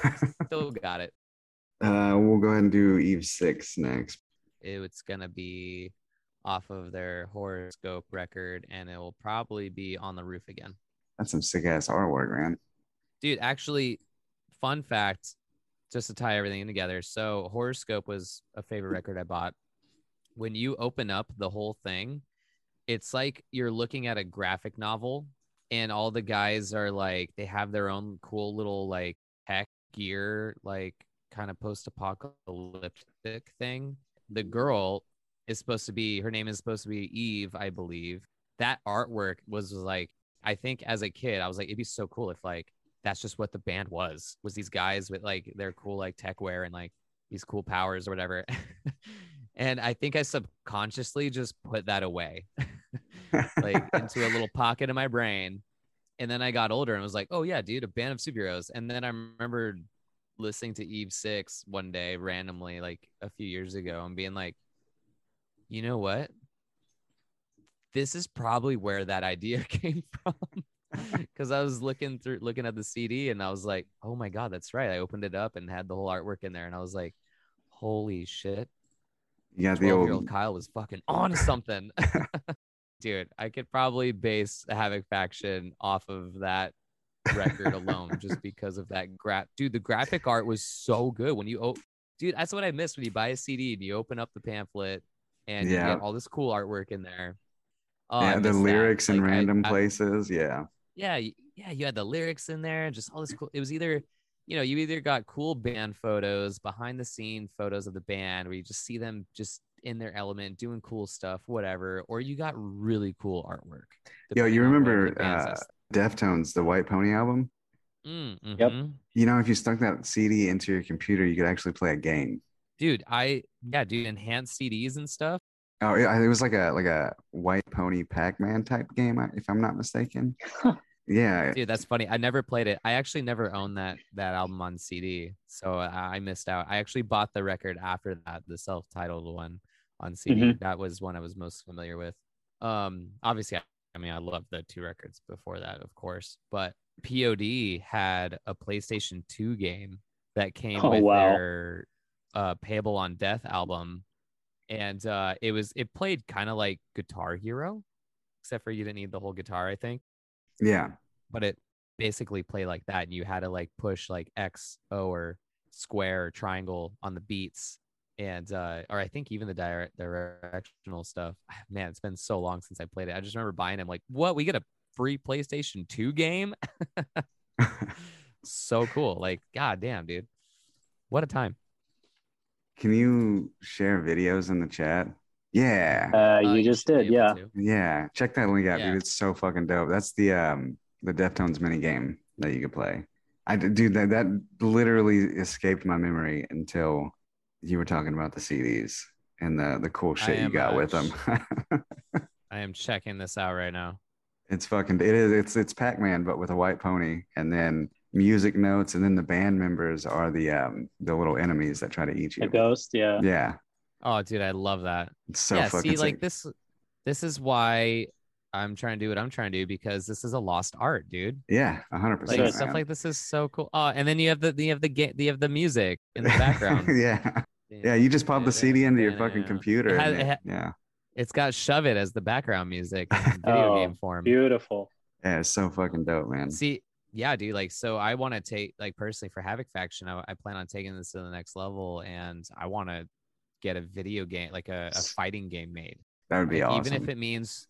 Still got it. uh, we'll go ahead and do Eve six next. it's gonna be off of their horoscope record and it will probably be on the roof again That's some sick ass artwork, man. dude actually fun fact just to tie everything in together. So horoscope was a favorite record i bought. When you open up the whole thing it's like you're looking at a graphic novel and all the guys are like they have their own cool little like tech gear like kind of post-apocalyptic thing. The girl is supposed to be her name is supposed to be eve i believe. That artwork was like i think as a kid i was like it'd be so cool if like that's just what the band was was these guys with like their cool like tech wear and like these cool powers or whatever. And i think i subconsciously just put that away like into a little pocket of my brain. And then i got older and was like oh yeah dude a band of superheroes. And then i remember listening to eve 6 one day randomly like a few years ago and being like you know what? This is probably where that idea came from because I was looking through looking at the CD and I was like, oh my god, that's right. I opened it up and had the whole artwork in there, and I was like, holy shit, Yeah, the old old Kyle was fucking on something, dude. I could probably base Havoc Faction off of that record alone, just because of that graph. Dude, the graphic art was so good when you oh, dude, that's what I missed when you buy a CD and you open up the pamphlet and you Yeah. get all this cool artwork in there. Oh, yeah, the that. lyrics in Like, random I- places. Yeah. Yeah yeah you had the lyrics in there just all this cool it was either you know you either got cool band photos behind the scene photos of the band where you just see them just in their element doing cool stuff whatever or you got really cool artwork Yo, you remember uh, says. Deftones, the White Pony album? Mm, Yep. mhm. You know, if you stuck that CD into your computer, you could actually play a game. dude i yeah dude enhanced cds and stuff Oh, yeah, it was like a like a White Pony Pac-Man type game, if I'm not mistaken. yeah, dude that's funny i never played it i actually never owned that that album on cd so i, I missed out i actually bought the record after that the self-titled one on cd Mhm. that was one i was most familiar with um obviously I, I mean i love the two records before that of course but pod had a playstation 2 game that came Oh, with wow. their uh payable on death album and uh it was it played kind of like guitar hero except for you didn't need the whole guitar i think. Yeah. but it basically played like that and you had to like push like x o or square or triangle on the beats and uh or i think even the dire- directional stuff. Man it's been so long since i played it. I just remember buying it I'm like what? We get a free playstation 2 game? So cool like god damn dude. What a time Can you share videos in the chat? Yeah. Uh, Uh, you just should did, yeah. to. Yeah. Check that link out, Yeah. dude. It's so fucking dope. That's the um the Deftones mini game that you could play. I dude that that literally escaped my memory until you were talking about the CDs and the the cool shit you got uh, with them. i am checking this out right now It's fucking it is it's it's Pac-Man but with a white pony and then music notes and then the band members are the um the little enemies that try to eat you. A ghost, yeah. Yeah. oh dude i love that It's so yeah, fucking see, like sick. this, this is why I'm trying to do what I'm trying to do because this is a lost art, dude. Yeah, hundred Like percent. stuff like this is so cool. Oh, and then you have the you have the game, you have the music in the background. yeah. Yeah, you just pop the CD into your fucking computer. It has- it it- yeah. It's got shove it as the background music in video Oh, game form. Beautiful. Yeah, it's so fucking dope, man. See, yeah, dude. Like, so I want to take like personally for Havoc Faction, I, I plan on taking this to the next level, and I want to get a video game, like a, a fighting game made. That would be Like, awesome. Even if it means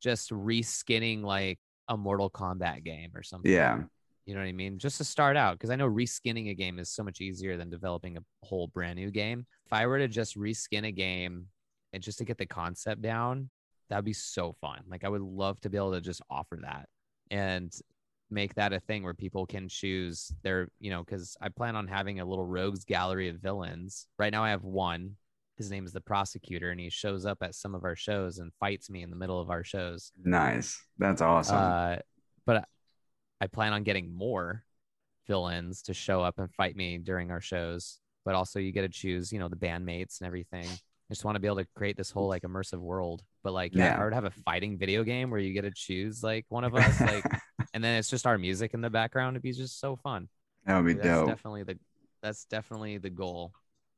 just reskinning like a Mortal Kombat game or something. yeah, You know what I mean? Just to start out, because I know reskinning a game is so much easier than developing a whole brand new game. If I were to just reskin a game and just to get the concept down, that'd be so fun. Like I would love to be able to just offer that and make that a thing where people can choose their, you know, because I plan on having a little rogues gallery of villains. Right now I have one. His name is the prosecutor, and he shows up at some of our shows and fights me in the middle of our shows. nice. That's awesome. Uh, but I plan on getting more villains to show up and fight me during our shows. But also, you get to choose, you know, the bandmates and everything. I just want to be able to create this whole like immersive world. But like, yeah, Yeah. I would have a fighting video game where you get to choose like one of us, like, and then it's just our music in the background, it'd be just so fun. that would be That's dope. definitely the that's definitely the goal.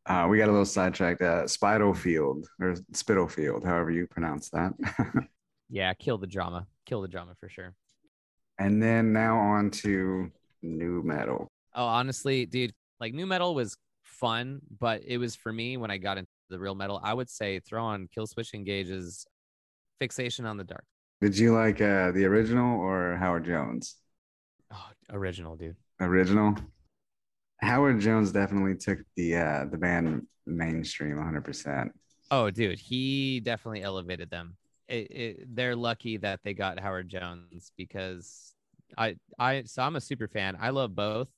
Uh, we got a little sidetracked. Uh, Spitalfield or Spitalfield, however you pronounce that. Yeah, kill the drama, kill the drama for sure. and then now on to nu metal. Oh, honestly, dude, like nu metal was fun, but it was for me when I got into the real metal. I would say throw on Killswitch Engage's Fixation on the Dark. Did you like uh, the original or Howard Jones? Oh, original, dude. Original. Howard Jones definitely took the uh, the band mainstream 100%. Oh, dude, he definitely elevated them. It, it, they're lucky that they got Howard Jones because I, I, so I'm a super fan. I love both.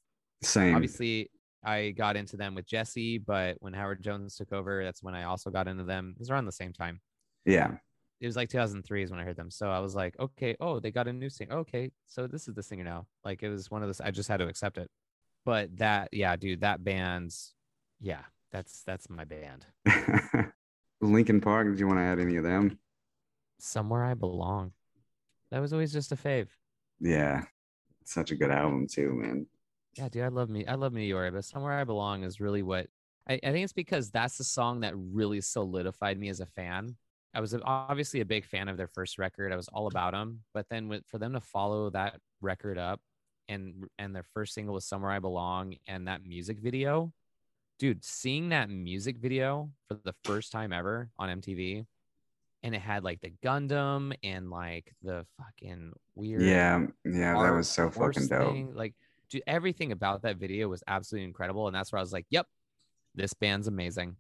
Same. Obviously, I got into them with Jesse, but when Howard Jones took over, that's when I also got into them. It was around the same time. Yeah. It was like 2003 is when I heard them. So I was like, okay, oh, they got a new singer. Okay, so this is the singer now. Like it was one of those. I just had to accept it. But that, yeah, dude, that band's, yeah, that's that's my band. Linkin Park, did you want to add any of them? Somewhere I belong. That was always just a fave. Yeah. Such a good album too, man. Yeah, dude, I love me. I love Meteora, but somewhere I belong is really what I, I think it's because that's the song that really solidified me as a fan. I was obviously a big fan of their first record. I was all about them, but then with, for them to follow that record up and and their first single was Somewhere I Belong and that music video, dude, seeing that music video for the first time ever on MTV and it had like the Gundam and like the fucking weird Yeah. Yeah. That was so fucking dope. thing. Like, dude, everything about that video was absolutely incredible, and that's where I was like, "Yep, this band's amazing."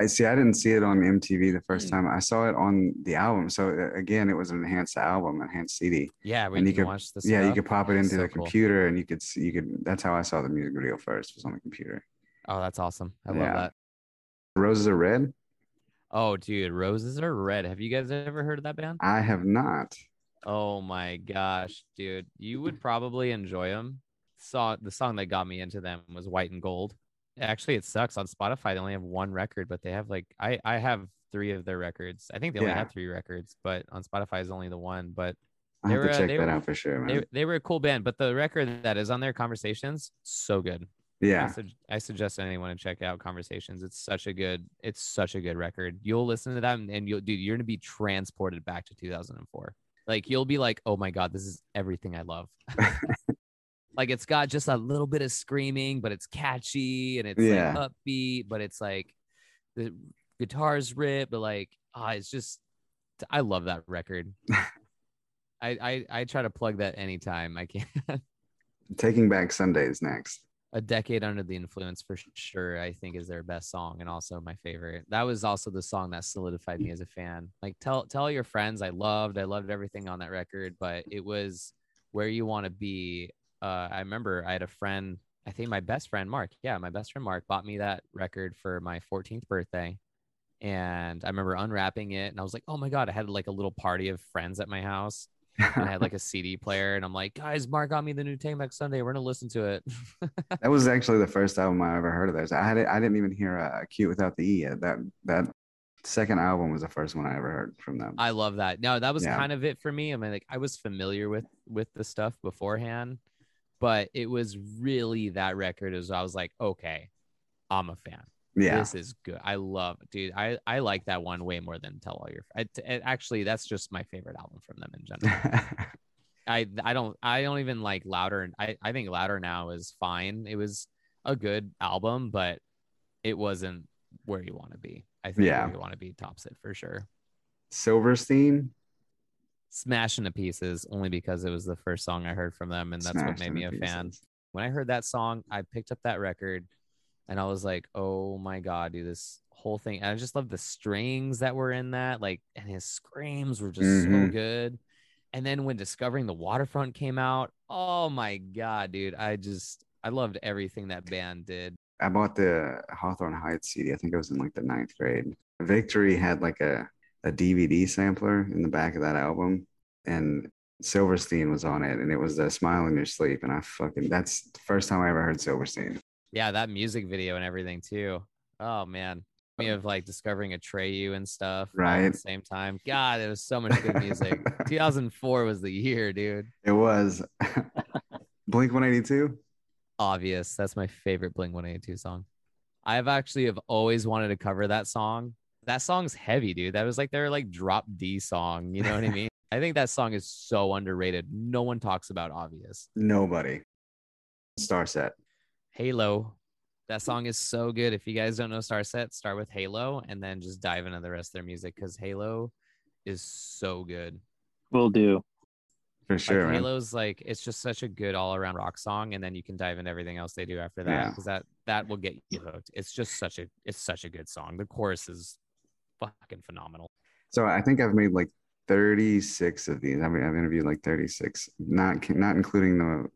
I see. I didn't see it on MTV the first Mm. time. I saw it on the album. So uh, again, it was an enhanced album, enhanced CD. Yeah, And you could- watch the Yeah, you could pop it into so the cool. computer, and you could see. You could. That's how I saw the music video first. Was on the computer. Oh, that's awesome. I Yeah. love that. Roses are red. Oh, dude, roses are red. Have you guys ever heard of that band? I have not. Oh my gosh, dude, you would probably enjoy them. Saw the song that got me into them was White and Gold. Actually, it sucks on Spotify. They only have one record, but they have like I I have three of their records. I think they only Yeah. have three records, but on Spotify is only the one. But I They have were, to uh, check that were- out for sure, man. they they were a cool band. But the record that is on their Conversations, so good. I, yeah, I suggest anyone to check out Conversations. It's such a good, it's such a good record. You'll listen to them and you'll, dude, you're gonna be transported back to 2004. Like you'll be like, oh my god, this is everything I love. like it's got just a little bit of screaming, but it's catchy and it's Yeah. like upbeat, but it's like the guitars rip, but like, ah, it's just, I love that record. I, I I try to plug that anytime I can. Taking Back Sundays next. a decade under the influence for sure i think is their best song and also my favorite that was also the song that solidified me as a fan like tell tell your friends i loved i loved everything on that record but it was where you want to be uh i remember i had a friend i think my best friend mark yeah my best friend mark bought me that record for my 14th birthday and i remember unwrapping it and i was like oh my god i had like a little party of friends at my house and I had like a CD player, and I'm like, guys, Mark got me the new Take Back Sunday. We're gonna listen to it. That was actually the first album I ever heard of theirs. I had it, I didn't even hear uh, "Cute Without the E." yet. That that second album was the first one I ever heard from them. I love that. No, that was Yeah. kind of it for me. I mean, like I was familiar with with the stuff beforehand, but it was really that record is I was like, okay, I'm a fan. yeah, This is good. I love, dude. I I like that one way more than Tell All Your. I, it, actually, that's just my favorite album from them in general. I I don't I don't even like louder. I I think louder now is fine. It was a good album, but it wasn't where you want to be. I think Yeah. where you want to be tops it for sure. Silverstein. Smashing to pieces only because it was the first song I heard from them, and that's what made me a into fan. When I heard that song, I picked up that record, and I was like, "Oh my god, dude, this whole thing!" And I just love the strings that were in that, like, and his screams were just so Mhm. good. And then when Discovering the Waterfront came out, oh my god, dude, I just I loved everything that band did. I bought the Hawthorne Heights CD. I think it was in like the ninth grade. Victory had like a, a DVD sampler in the back of that album, and Silverstein was on it, and it was a Smile in Your Sleep. And I fucking, that's the first time I ever heard Silverstein. Yeah, that music video and everything too. Oh man. Me of like discovering a Atreyu and stuff all at Right. the same time. God, it was so much good music. 2004 was the year, dude. It was Blink 182. Obvious. That's my favorite Blink 182 song. I've actually have always wanted to cover that song. That song's heavy, dude. That was like their like drop D song. You know what I mean? I think that song is so underrated. No one talks about obvious. Nobody. Starset. Halo. That song is so good. If you guys don't know Starset, start with Halo and then just dive into the rest of their music because Halo is so good. Will do. For sure. like. Halo's like it's just such a good all around rock song, and then you can dive into everything else they do after that Yeah. because that that will get you hooked. It's just such a it's such a good song. The chorus is fucking phenomenal. So I think I've made like 36 of these. I've, I've interviewed like 36, not not including the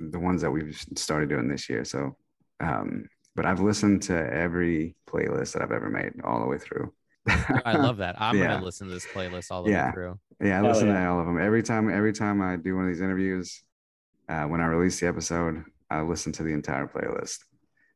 the ones that we've started doing this year. So, um, but I've listened to every playlist that I've ever made all the way through. I love that. I'm Yeah. gonna listen to this playlist all the way through. Yeah, I Hell listen yeah. to all of them every time. Every time I do one of these interviews, uh, when I release the episode, I listen to the entire playlist.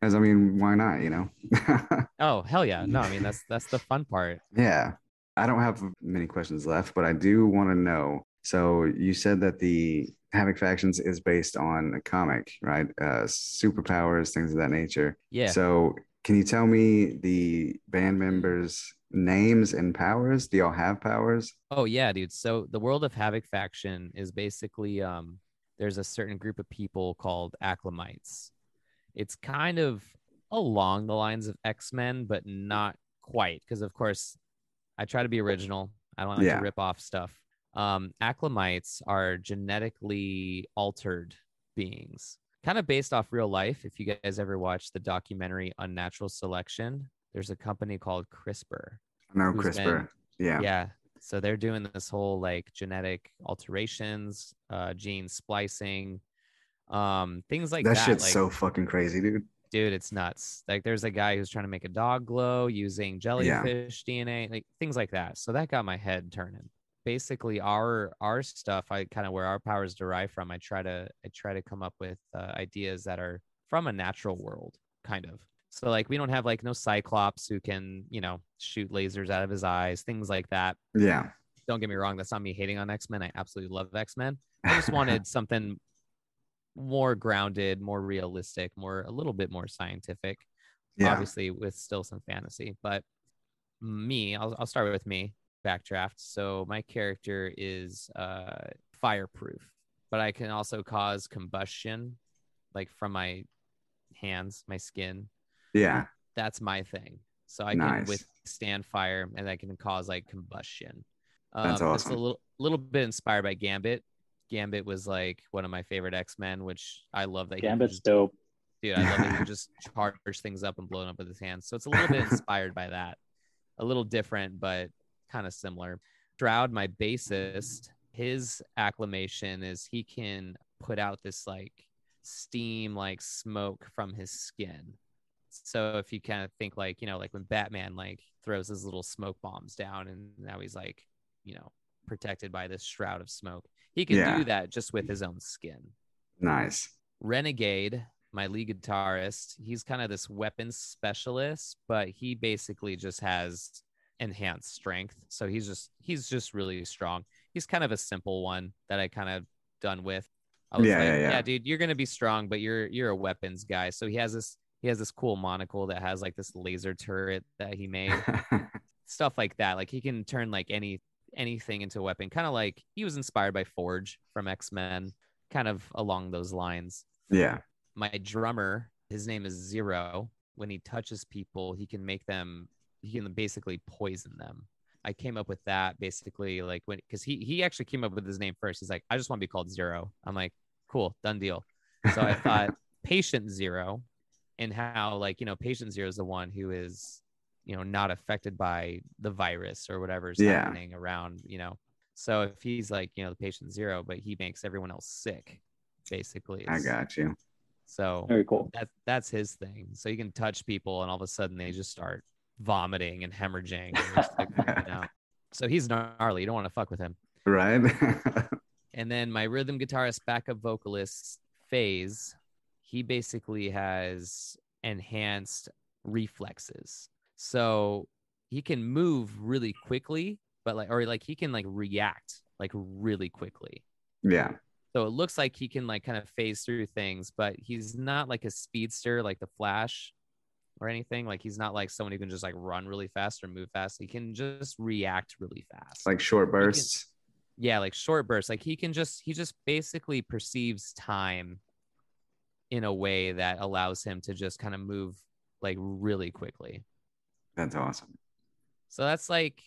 As I mean, why not? You know? Oh hell yeah! No, I mean that's that's the fun part. Yeah. I don't have many questions left, but I do want to know. So you said that the Havoc Factions is based on a comic, right? Uh, superpowers, things of that nature. Yeah. So can you tell me the band members' names and powers? Do y'all have powers? Oh yeah, dude. So the world of Havoc faction is basically um there's a certain group of people called Acclimites. It's kind of along the lines of X-Men, but not quite, because of course I try to be original. I don't like Yeah. to rip off stuff. Um, Acclimites are genetically altered beings, kind of based off real life. If you guys ever watched the documentary Unnatural Selection, there's a company called CRISPR No, CRISPR. been- Yeah. yeah. So they're doing this whole like genetic alterations, uh, gene splicing, um, things like that that. shit's like, so fucking crazy, dude. dude, it's nuts. Like there's a guy who's trying to make a dog glow using jellyfish DNA, like things like that. So that got my head turning. Basically, our our stuff, I kind of where our powers derive from. I try to I try to come up with uh, ideas that are from a natural world, kind of. So like we don't have like no Cyclops who can you know shoot lasers out of his eyes, things like that Yeah. don't get me wrong that's not me hating on x-men i absolutely love x-men i just wanted something more grounded more realistic more a little bit more scientific Yeah. obviously with still some fantasy but me I'll, I'll start with me backdraft so my character is uh fireproof but i can also cause combustion like from my hands my skin Yeah. that's my thing. So I Nice. can withstand fire and I can cause like combustion. That's um, awesome. It's a little little bit inspired by Gambit. Gambit was like one of my favorite X Men, which I love that. Gambit's just- dope. Dude, I love that he could just charge things up and blow it up with his hands. So it's a little bit inspired by that. A little different, but kind of similar. Shroud, my bassist, his acclamation is he can put out this like steam, like smoke from his skin. So if you kind of think like, you know, like when Batman like throws his little smoke bombs down and now he's like, you know, protected by this shroud of smoke. He can Yeah. do that just with his own skin. Nice. Renegade, my lead guitarist, he's kind of this weapons specialist, but he basically just has enhanced strength. So he's just he's just really strong. He's kind of a simple one that I kind of done with. I was Yeah, like, yeah, yeah. dude, you're gonna be strong, but you're you're a weapons guy. So he has this he has this cool monocle that has like this laser turret that he made stuff like that. Like he can turn like any anything into a weapon. Kind of like he was inspired by Forge from X Men, kind of along those lines. Yeah. My drummer, his name is Zero. When he touches people, he can make them, he can basically poison them. I came up with that basically like when because he he actually came up with his name first. He's like, I just want to be called Zero. I'm like, cool, done deal. So I thought patient zero and how like you know patient zero is the one who is you know not affected by the virus or whatever's Yeah. happening around you know so if he's like you know the patient zero but he makes everyone else sick basically I got you. so Very cool. that that's his thing so you can touch people and all of a sudden they just start vomiting and hemorrhaging and you're just like, you know. so he's gnarly you don't want to fuck with him Right? and then my rhythm guitarist backup vocalist phase he basically has enhanced reflexes so he can move really quickly but like or like he can like react like really quickly. Yeah. so it looks like he can like kind of phase through things but he's not like a speedster like the flash or anything. Like he's not like someone who can just like run really fast or move fast. He can just react really fast. Like short bursts. yeah like short bursts. Like he can just he just basically perceives time in a way that allows him to just kind of move like really quickly That's awesome. so that's like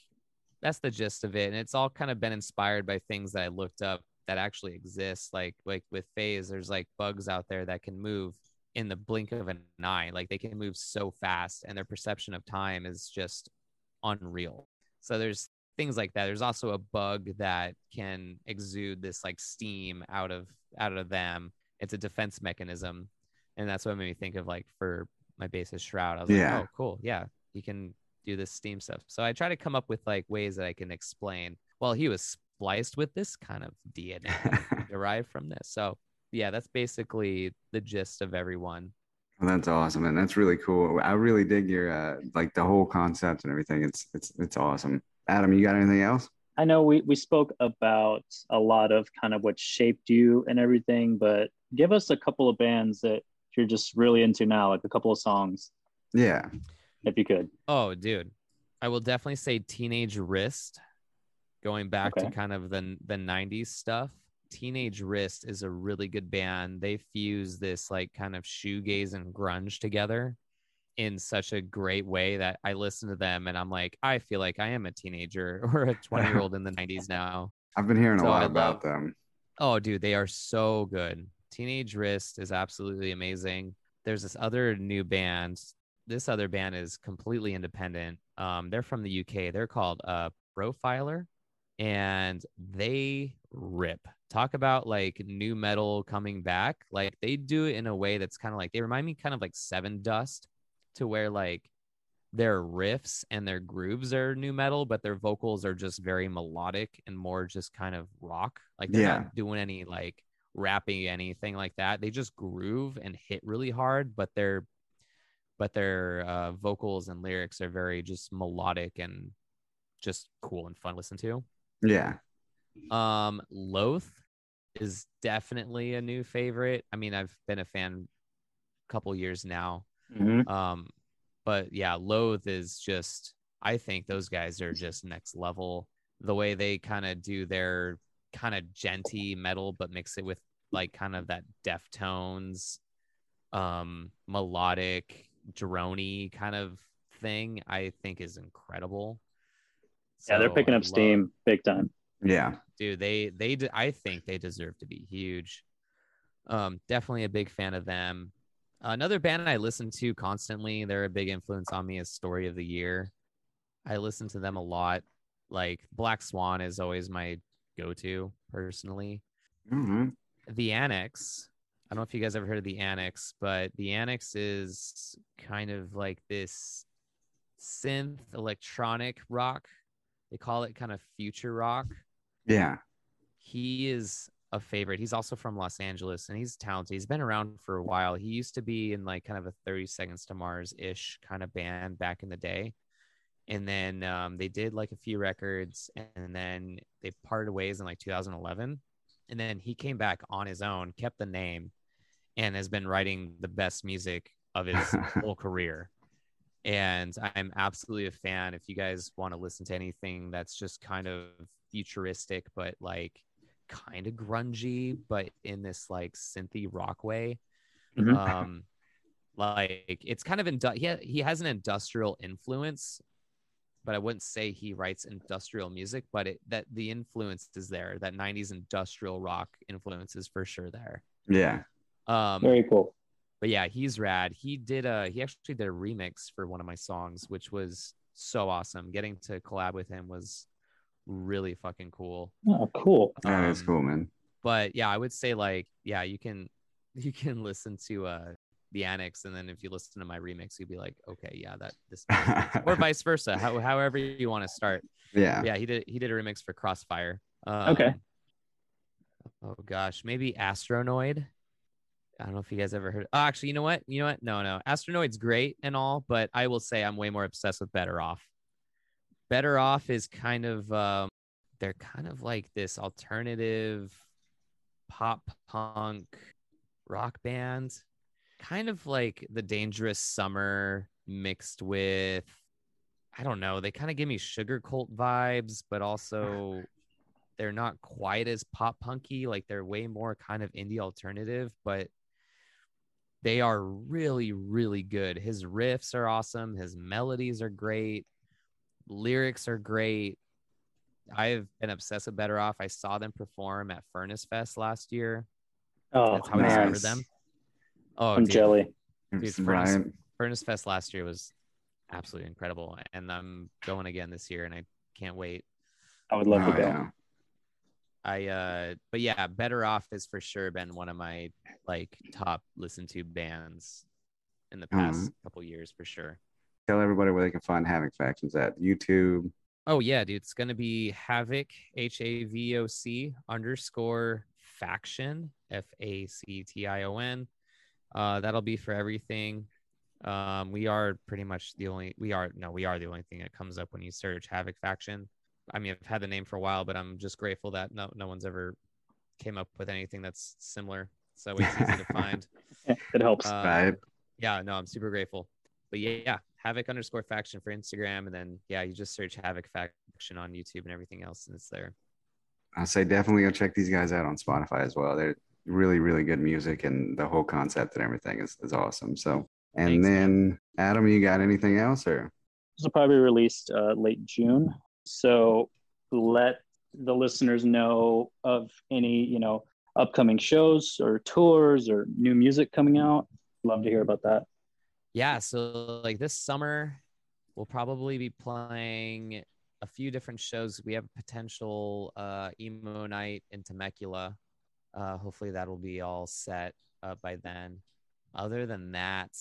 that's the gist of it and it's all kind of been inspired by things that i looked up that actually exist like like with phase there's like bugs out there that can move in the blink of an eye like they can move so fast and their perception of time is just unreal. So there's things like that. There's also a bug that can exude this like steam out of out of them. It's a defense mechanism and that's what made me think of like for my basis shroud. I was Yeah. like oh cool yeah he can do this steam stuff so i try to come up with like ways that i can explain well he was spliced with this kind of dna derived from this so yeah that's basically the gist of everyone Well, that's awesome, and that's really cool. I really dig your uh, like the whole concept and everything. It's it's it's awesome. Adam, you got anything else? I know we, we spoke about a lot of kind of what shaped you and everything, but give us a couple of bands that you're just really into now, like a couple of songs, Yeah, if you could. Oh, dude, I will definitely say Teenage Wrist, going back to kind of the the '90s stuff. Teenage Wrist is a really good band. They fuse this like kind of shoegaze and grunge together in such a great way that I listen to them and I'm like, I feel like I am a teenager or a 20 year old in the 90s now. I've been hearing a lot I about love- them. Oh, dude, they are so good. Teenage Wrist is absolutely amazing. There's this other new band. This other band is completely independent. Um, they're from the UK. They're called uh, Profiler, and they rip. Talk about like nu metal coming back. Like they do it in a way that's kind of like they remind me kind of like Sevendust, to where like their riffs and their grooves are nu metal, but their vocals are just very melodic and more just kind of rock. Like they're Yeah. not doing any like rapping anything like that. They just groove and hit really hard, but their but their uh, vocals and lyrics are very just melodic and just cool and fun to listen to. Yeah, Um, Loathe is definitely a new favorite. I mean, I've been a fan a couple years now. Mhm. Um, but yeah, Loathe is just I think those guys are just next level. The way they kind of do their kind of djenty metal, but mix it with like kind of that Deftones, um, melodic, droney kind of thing, I think is incredible. Yeah, they're picking up love- steam big time. yeah, dude they they de- i think they deserve to be huge um definitely a big fan of them another band i listen to constantly they're a big influence on me is story of the year i listen to them a lot like black swan is always my go-to personally All right. the Anix i don't know if you guys ever heard of the Anix but the Anix is kind of like this synth electronic rock they call it kind of future rock yeah, he is a favorite. He's also from Los Angeles and he's talented. He's been around for a while. He used to be in like kind of a 30 Seconds to Mars ish kind of band back in the day. And then um, they did like a few records and then they parted ways in like 2011. And then he came back on his own, kept the name, and has been writing the best music of his whole career. and I'm absolutely a fan. If you guys want to listen to anything that's just kind of futuristic, but like kind of grungy, but in this like synthy rock way, Mhm. um, like it's kind of indu- he, ha- he has an industrial influence, but I wouldn't say he writes industrial music, but it that the influence is there. That '90s industrial rock influence is for sure there. Yeah. Um, Very cool. but yeah, he's rad. He did a he actually did a remix for one of my songs, which was so awesome. Getting to collab with him was really fucking cool. Oh, cool. That is Um, cool, man. But yeah, I would say like yeah, you can you can listen to uh the Anix and then if you listen to my remix, you'd be like, okay, yeah, that this or vice versa. How, however you want to start. yeah. Yeah, he did he did a remix for Crossfire. Um, Okay. Oh gosh, maybe Astronoid. I don't know if you guys ever heard. Oh, actually, you know what? You know what? No, no. Astronoid's great and all, but I will say I'm way more obsessed with Better Off. Better Off is kind of um, they're kind of like this alternative pop punk rock band, kind of like the Dangerous Summer mixed with I don't know. They kind of give me Sugarcult vibes, but also they're not quite as pop punky. Like they're way more kind of indie alternative, but they are really, really good. His riffs are awesome. His melodies are great. Lyrics are great. I've been obsessed with Better Off. I saw them perform at Furnace Fest last year. Oh, That's how I man. discovered them. Oh, I'm dude. jelly. Dude, It's Furnace- Furnace Fest last year was absolutely incredible, and I'm going again this year, and I can't wait. I would love Oh, to go. yeah. I uh but yeah, Better Off has for sure been one of my like top listened to bands in the past Mhm. couple years for sure. Tell everybody where they can find Havoc Factions at YouTube. Oh yeah, dude, it's gonna be Havoc H A V O C underscore faction F A C T I O N. Uh, that'll be for everything. Um, we are pretty much the only we are no we are the only thing that comes up when you search Havoc faction. I mean, I've had the name for a while, but I'm just grateful that no no one's ever came up with anything that's similar. So it's easy to find. It helps. Uh, right. yeah, no, I'm super grateful. But yeah, yeah, Havoc underscore faction for Instagram, and then yeah, you just search Havoc faction on YouTube and everything else, and it's there. I'll say definitely go check these guys out on Spotify as well. They're really, really good music, and the whole concept and everything is, is awesome. So, and Thanks, then Adam, you got anything else or? This will probably be released uh, late June. So let the listeners know of any, you know, upcoming shows or tours or new music coming out. Love to hear about that. Yeah, so like this summer, we'll probably be playing a few different shows. We have a potential uh, emo night in Temecula. Uh, hopefully, that'll be all set uh, by then. Other than that,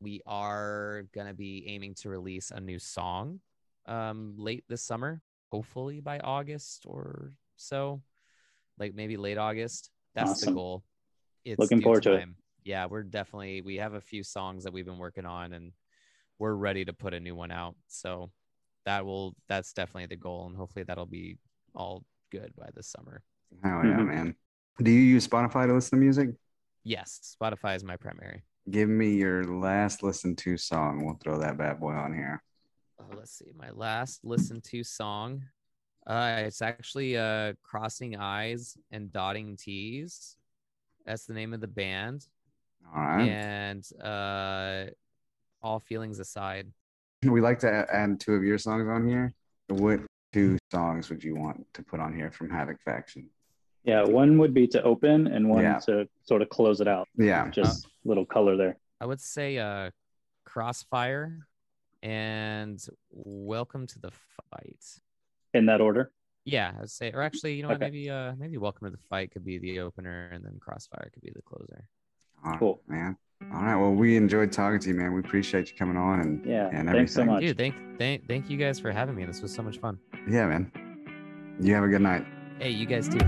we are gonna be aiming to release a new song um, late this summer, hopefully by August or so, like maybe late August. That's the goal. It's Looking due forward to it. Yeah, we're definitely we have a few songs that we've been working on, and we're ready to put a new one out. So that will that's definitely the goal, and hopefully that'll be all good by this summer. Oh yeah, Mhm. man. Do you use Spotify to listen to music? Yes, Spotify is my primary. Give me your last listen to song. We'll throw that bad boy on here. Oh, let's see. My last listen to song. Uh, it's actually uh, Crossing Eyes and Dotting T's. That's the name of the band. All right. And uh, all feelings aside. We like to add two of your songs on here. What two songs would you want to put on here from Havoc Faction? Yeah, one would be to open and one Yeah. to sort of close it out. Yeah. Just little color there. I would say uh, Crossfire and Welcome to the Fight. In that order. Yeah, I'd say, or actually, you know, what, Okay. maybe uh, maybe Welcome to the Fight could be the opener, and then Crossfire could be the closer. All right, Cool. man. All right. Well, we enjoyed talking to you, man. We appreciate you coming on and Yeah. and Thanks so everything. much. Dude, thank thank thank you guys for having me. This was so much fun. yeah, man. You have a good night. Hey, you guys too.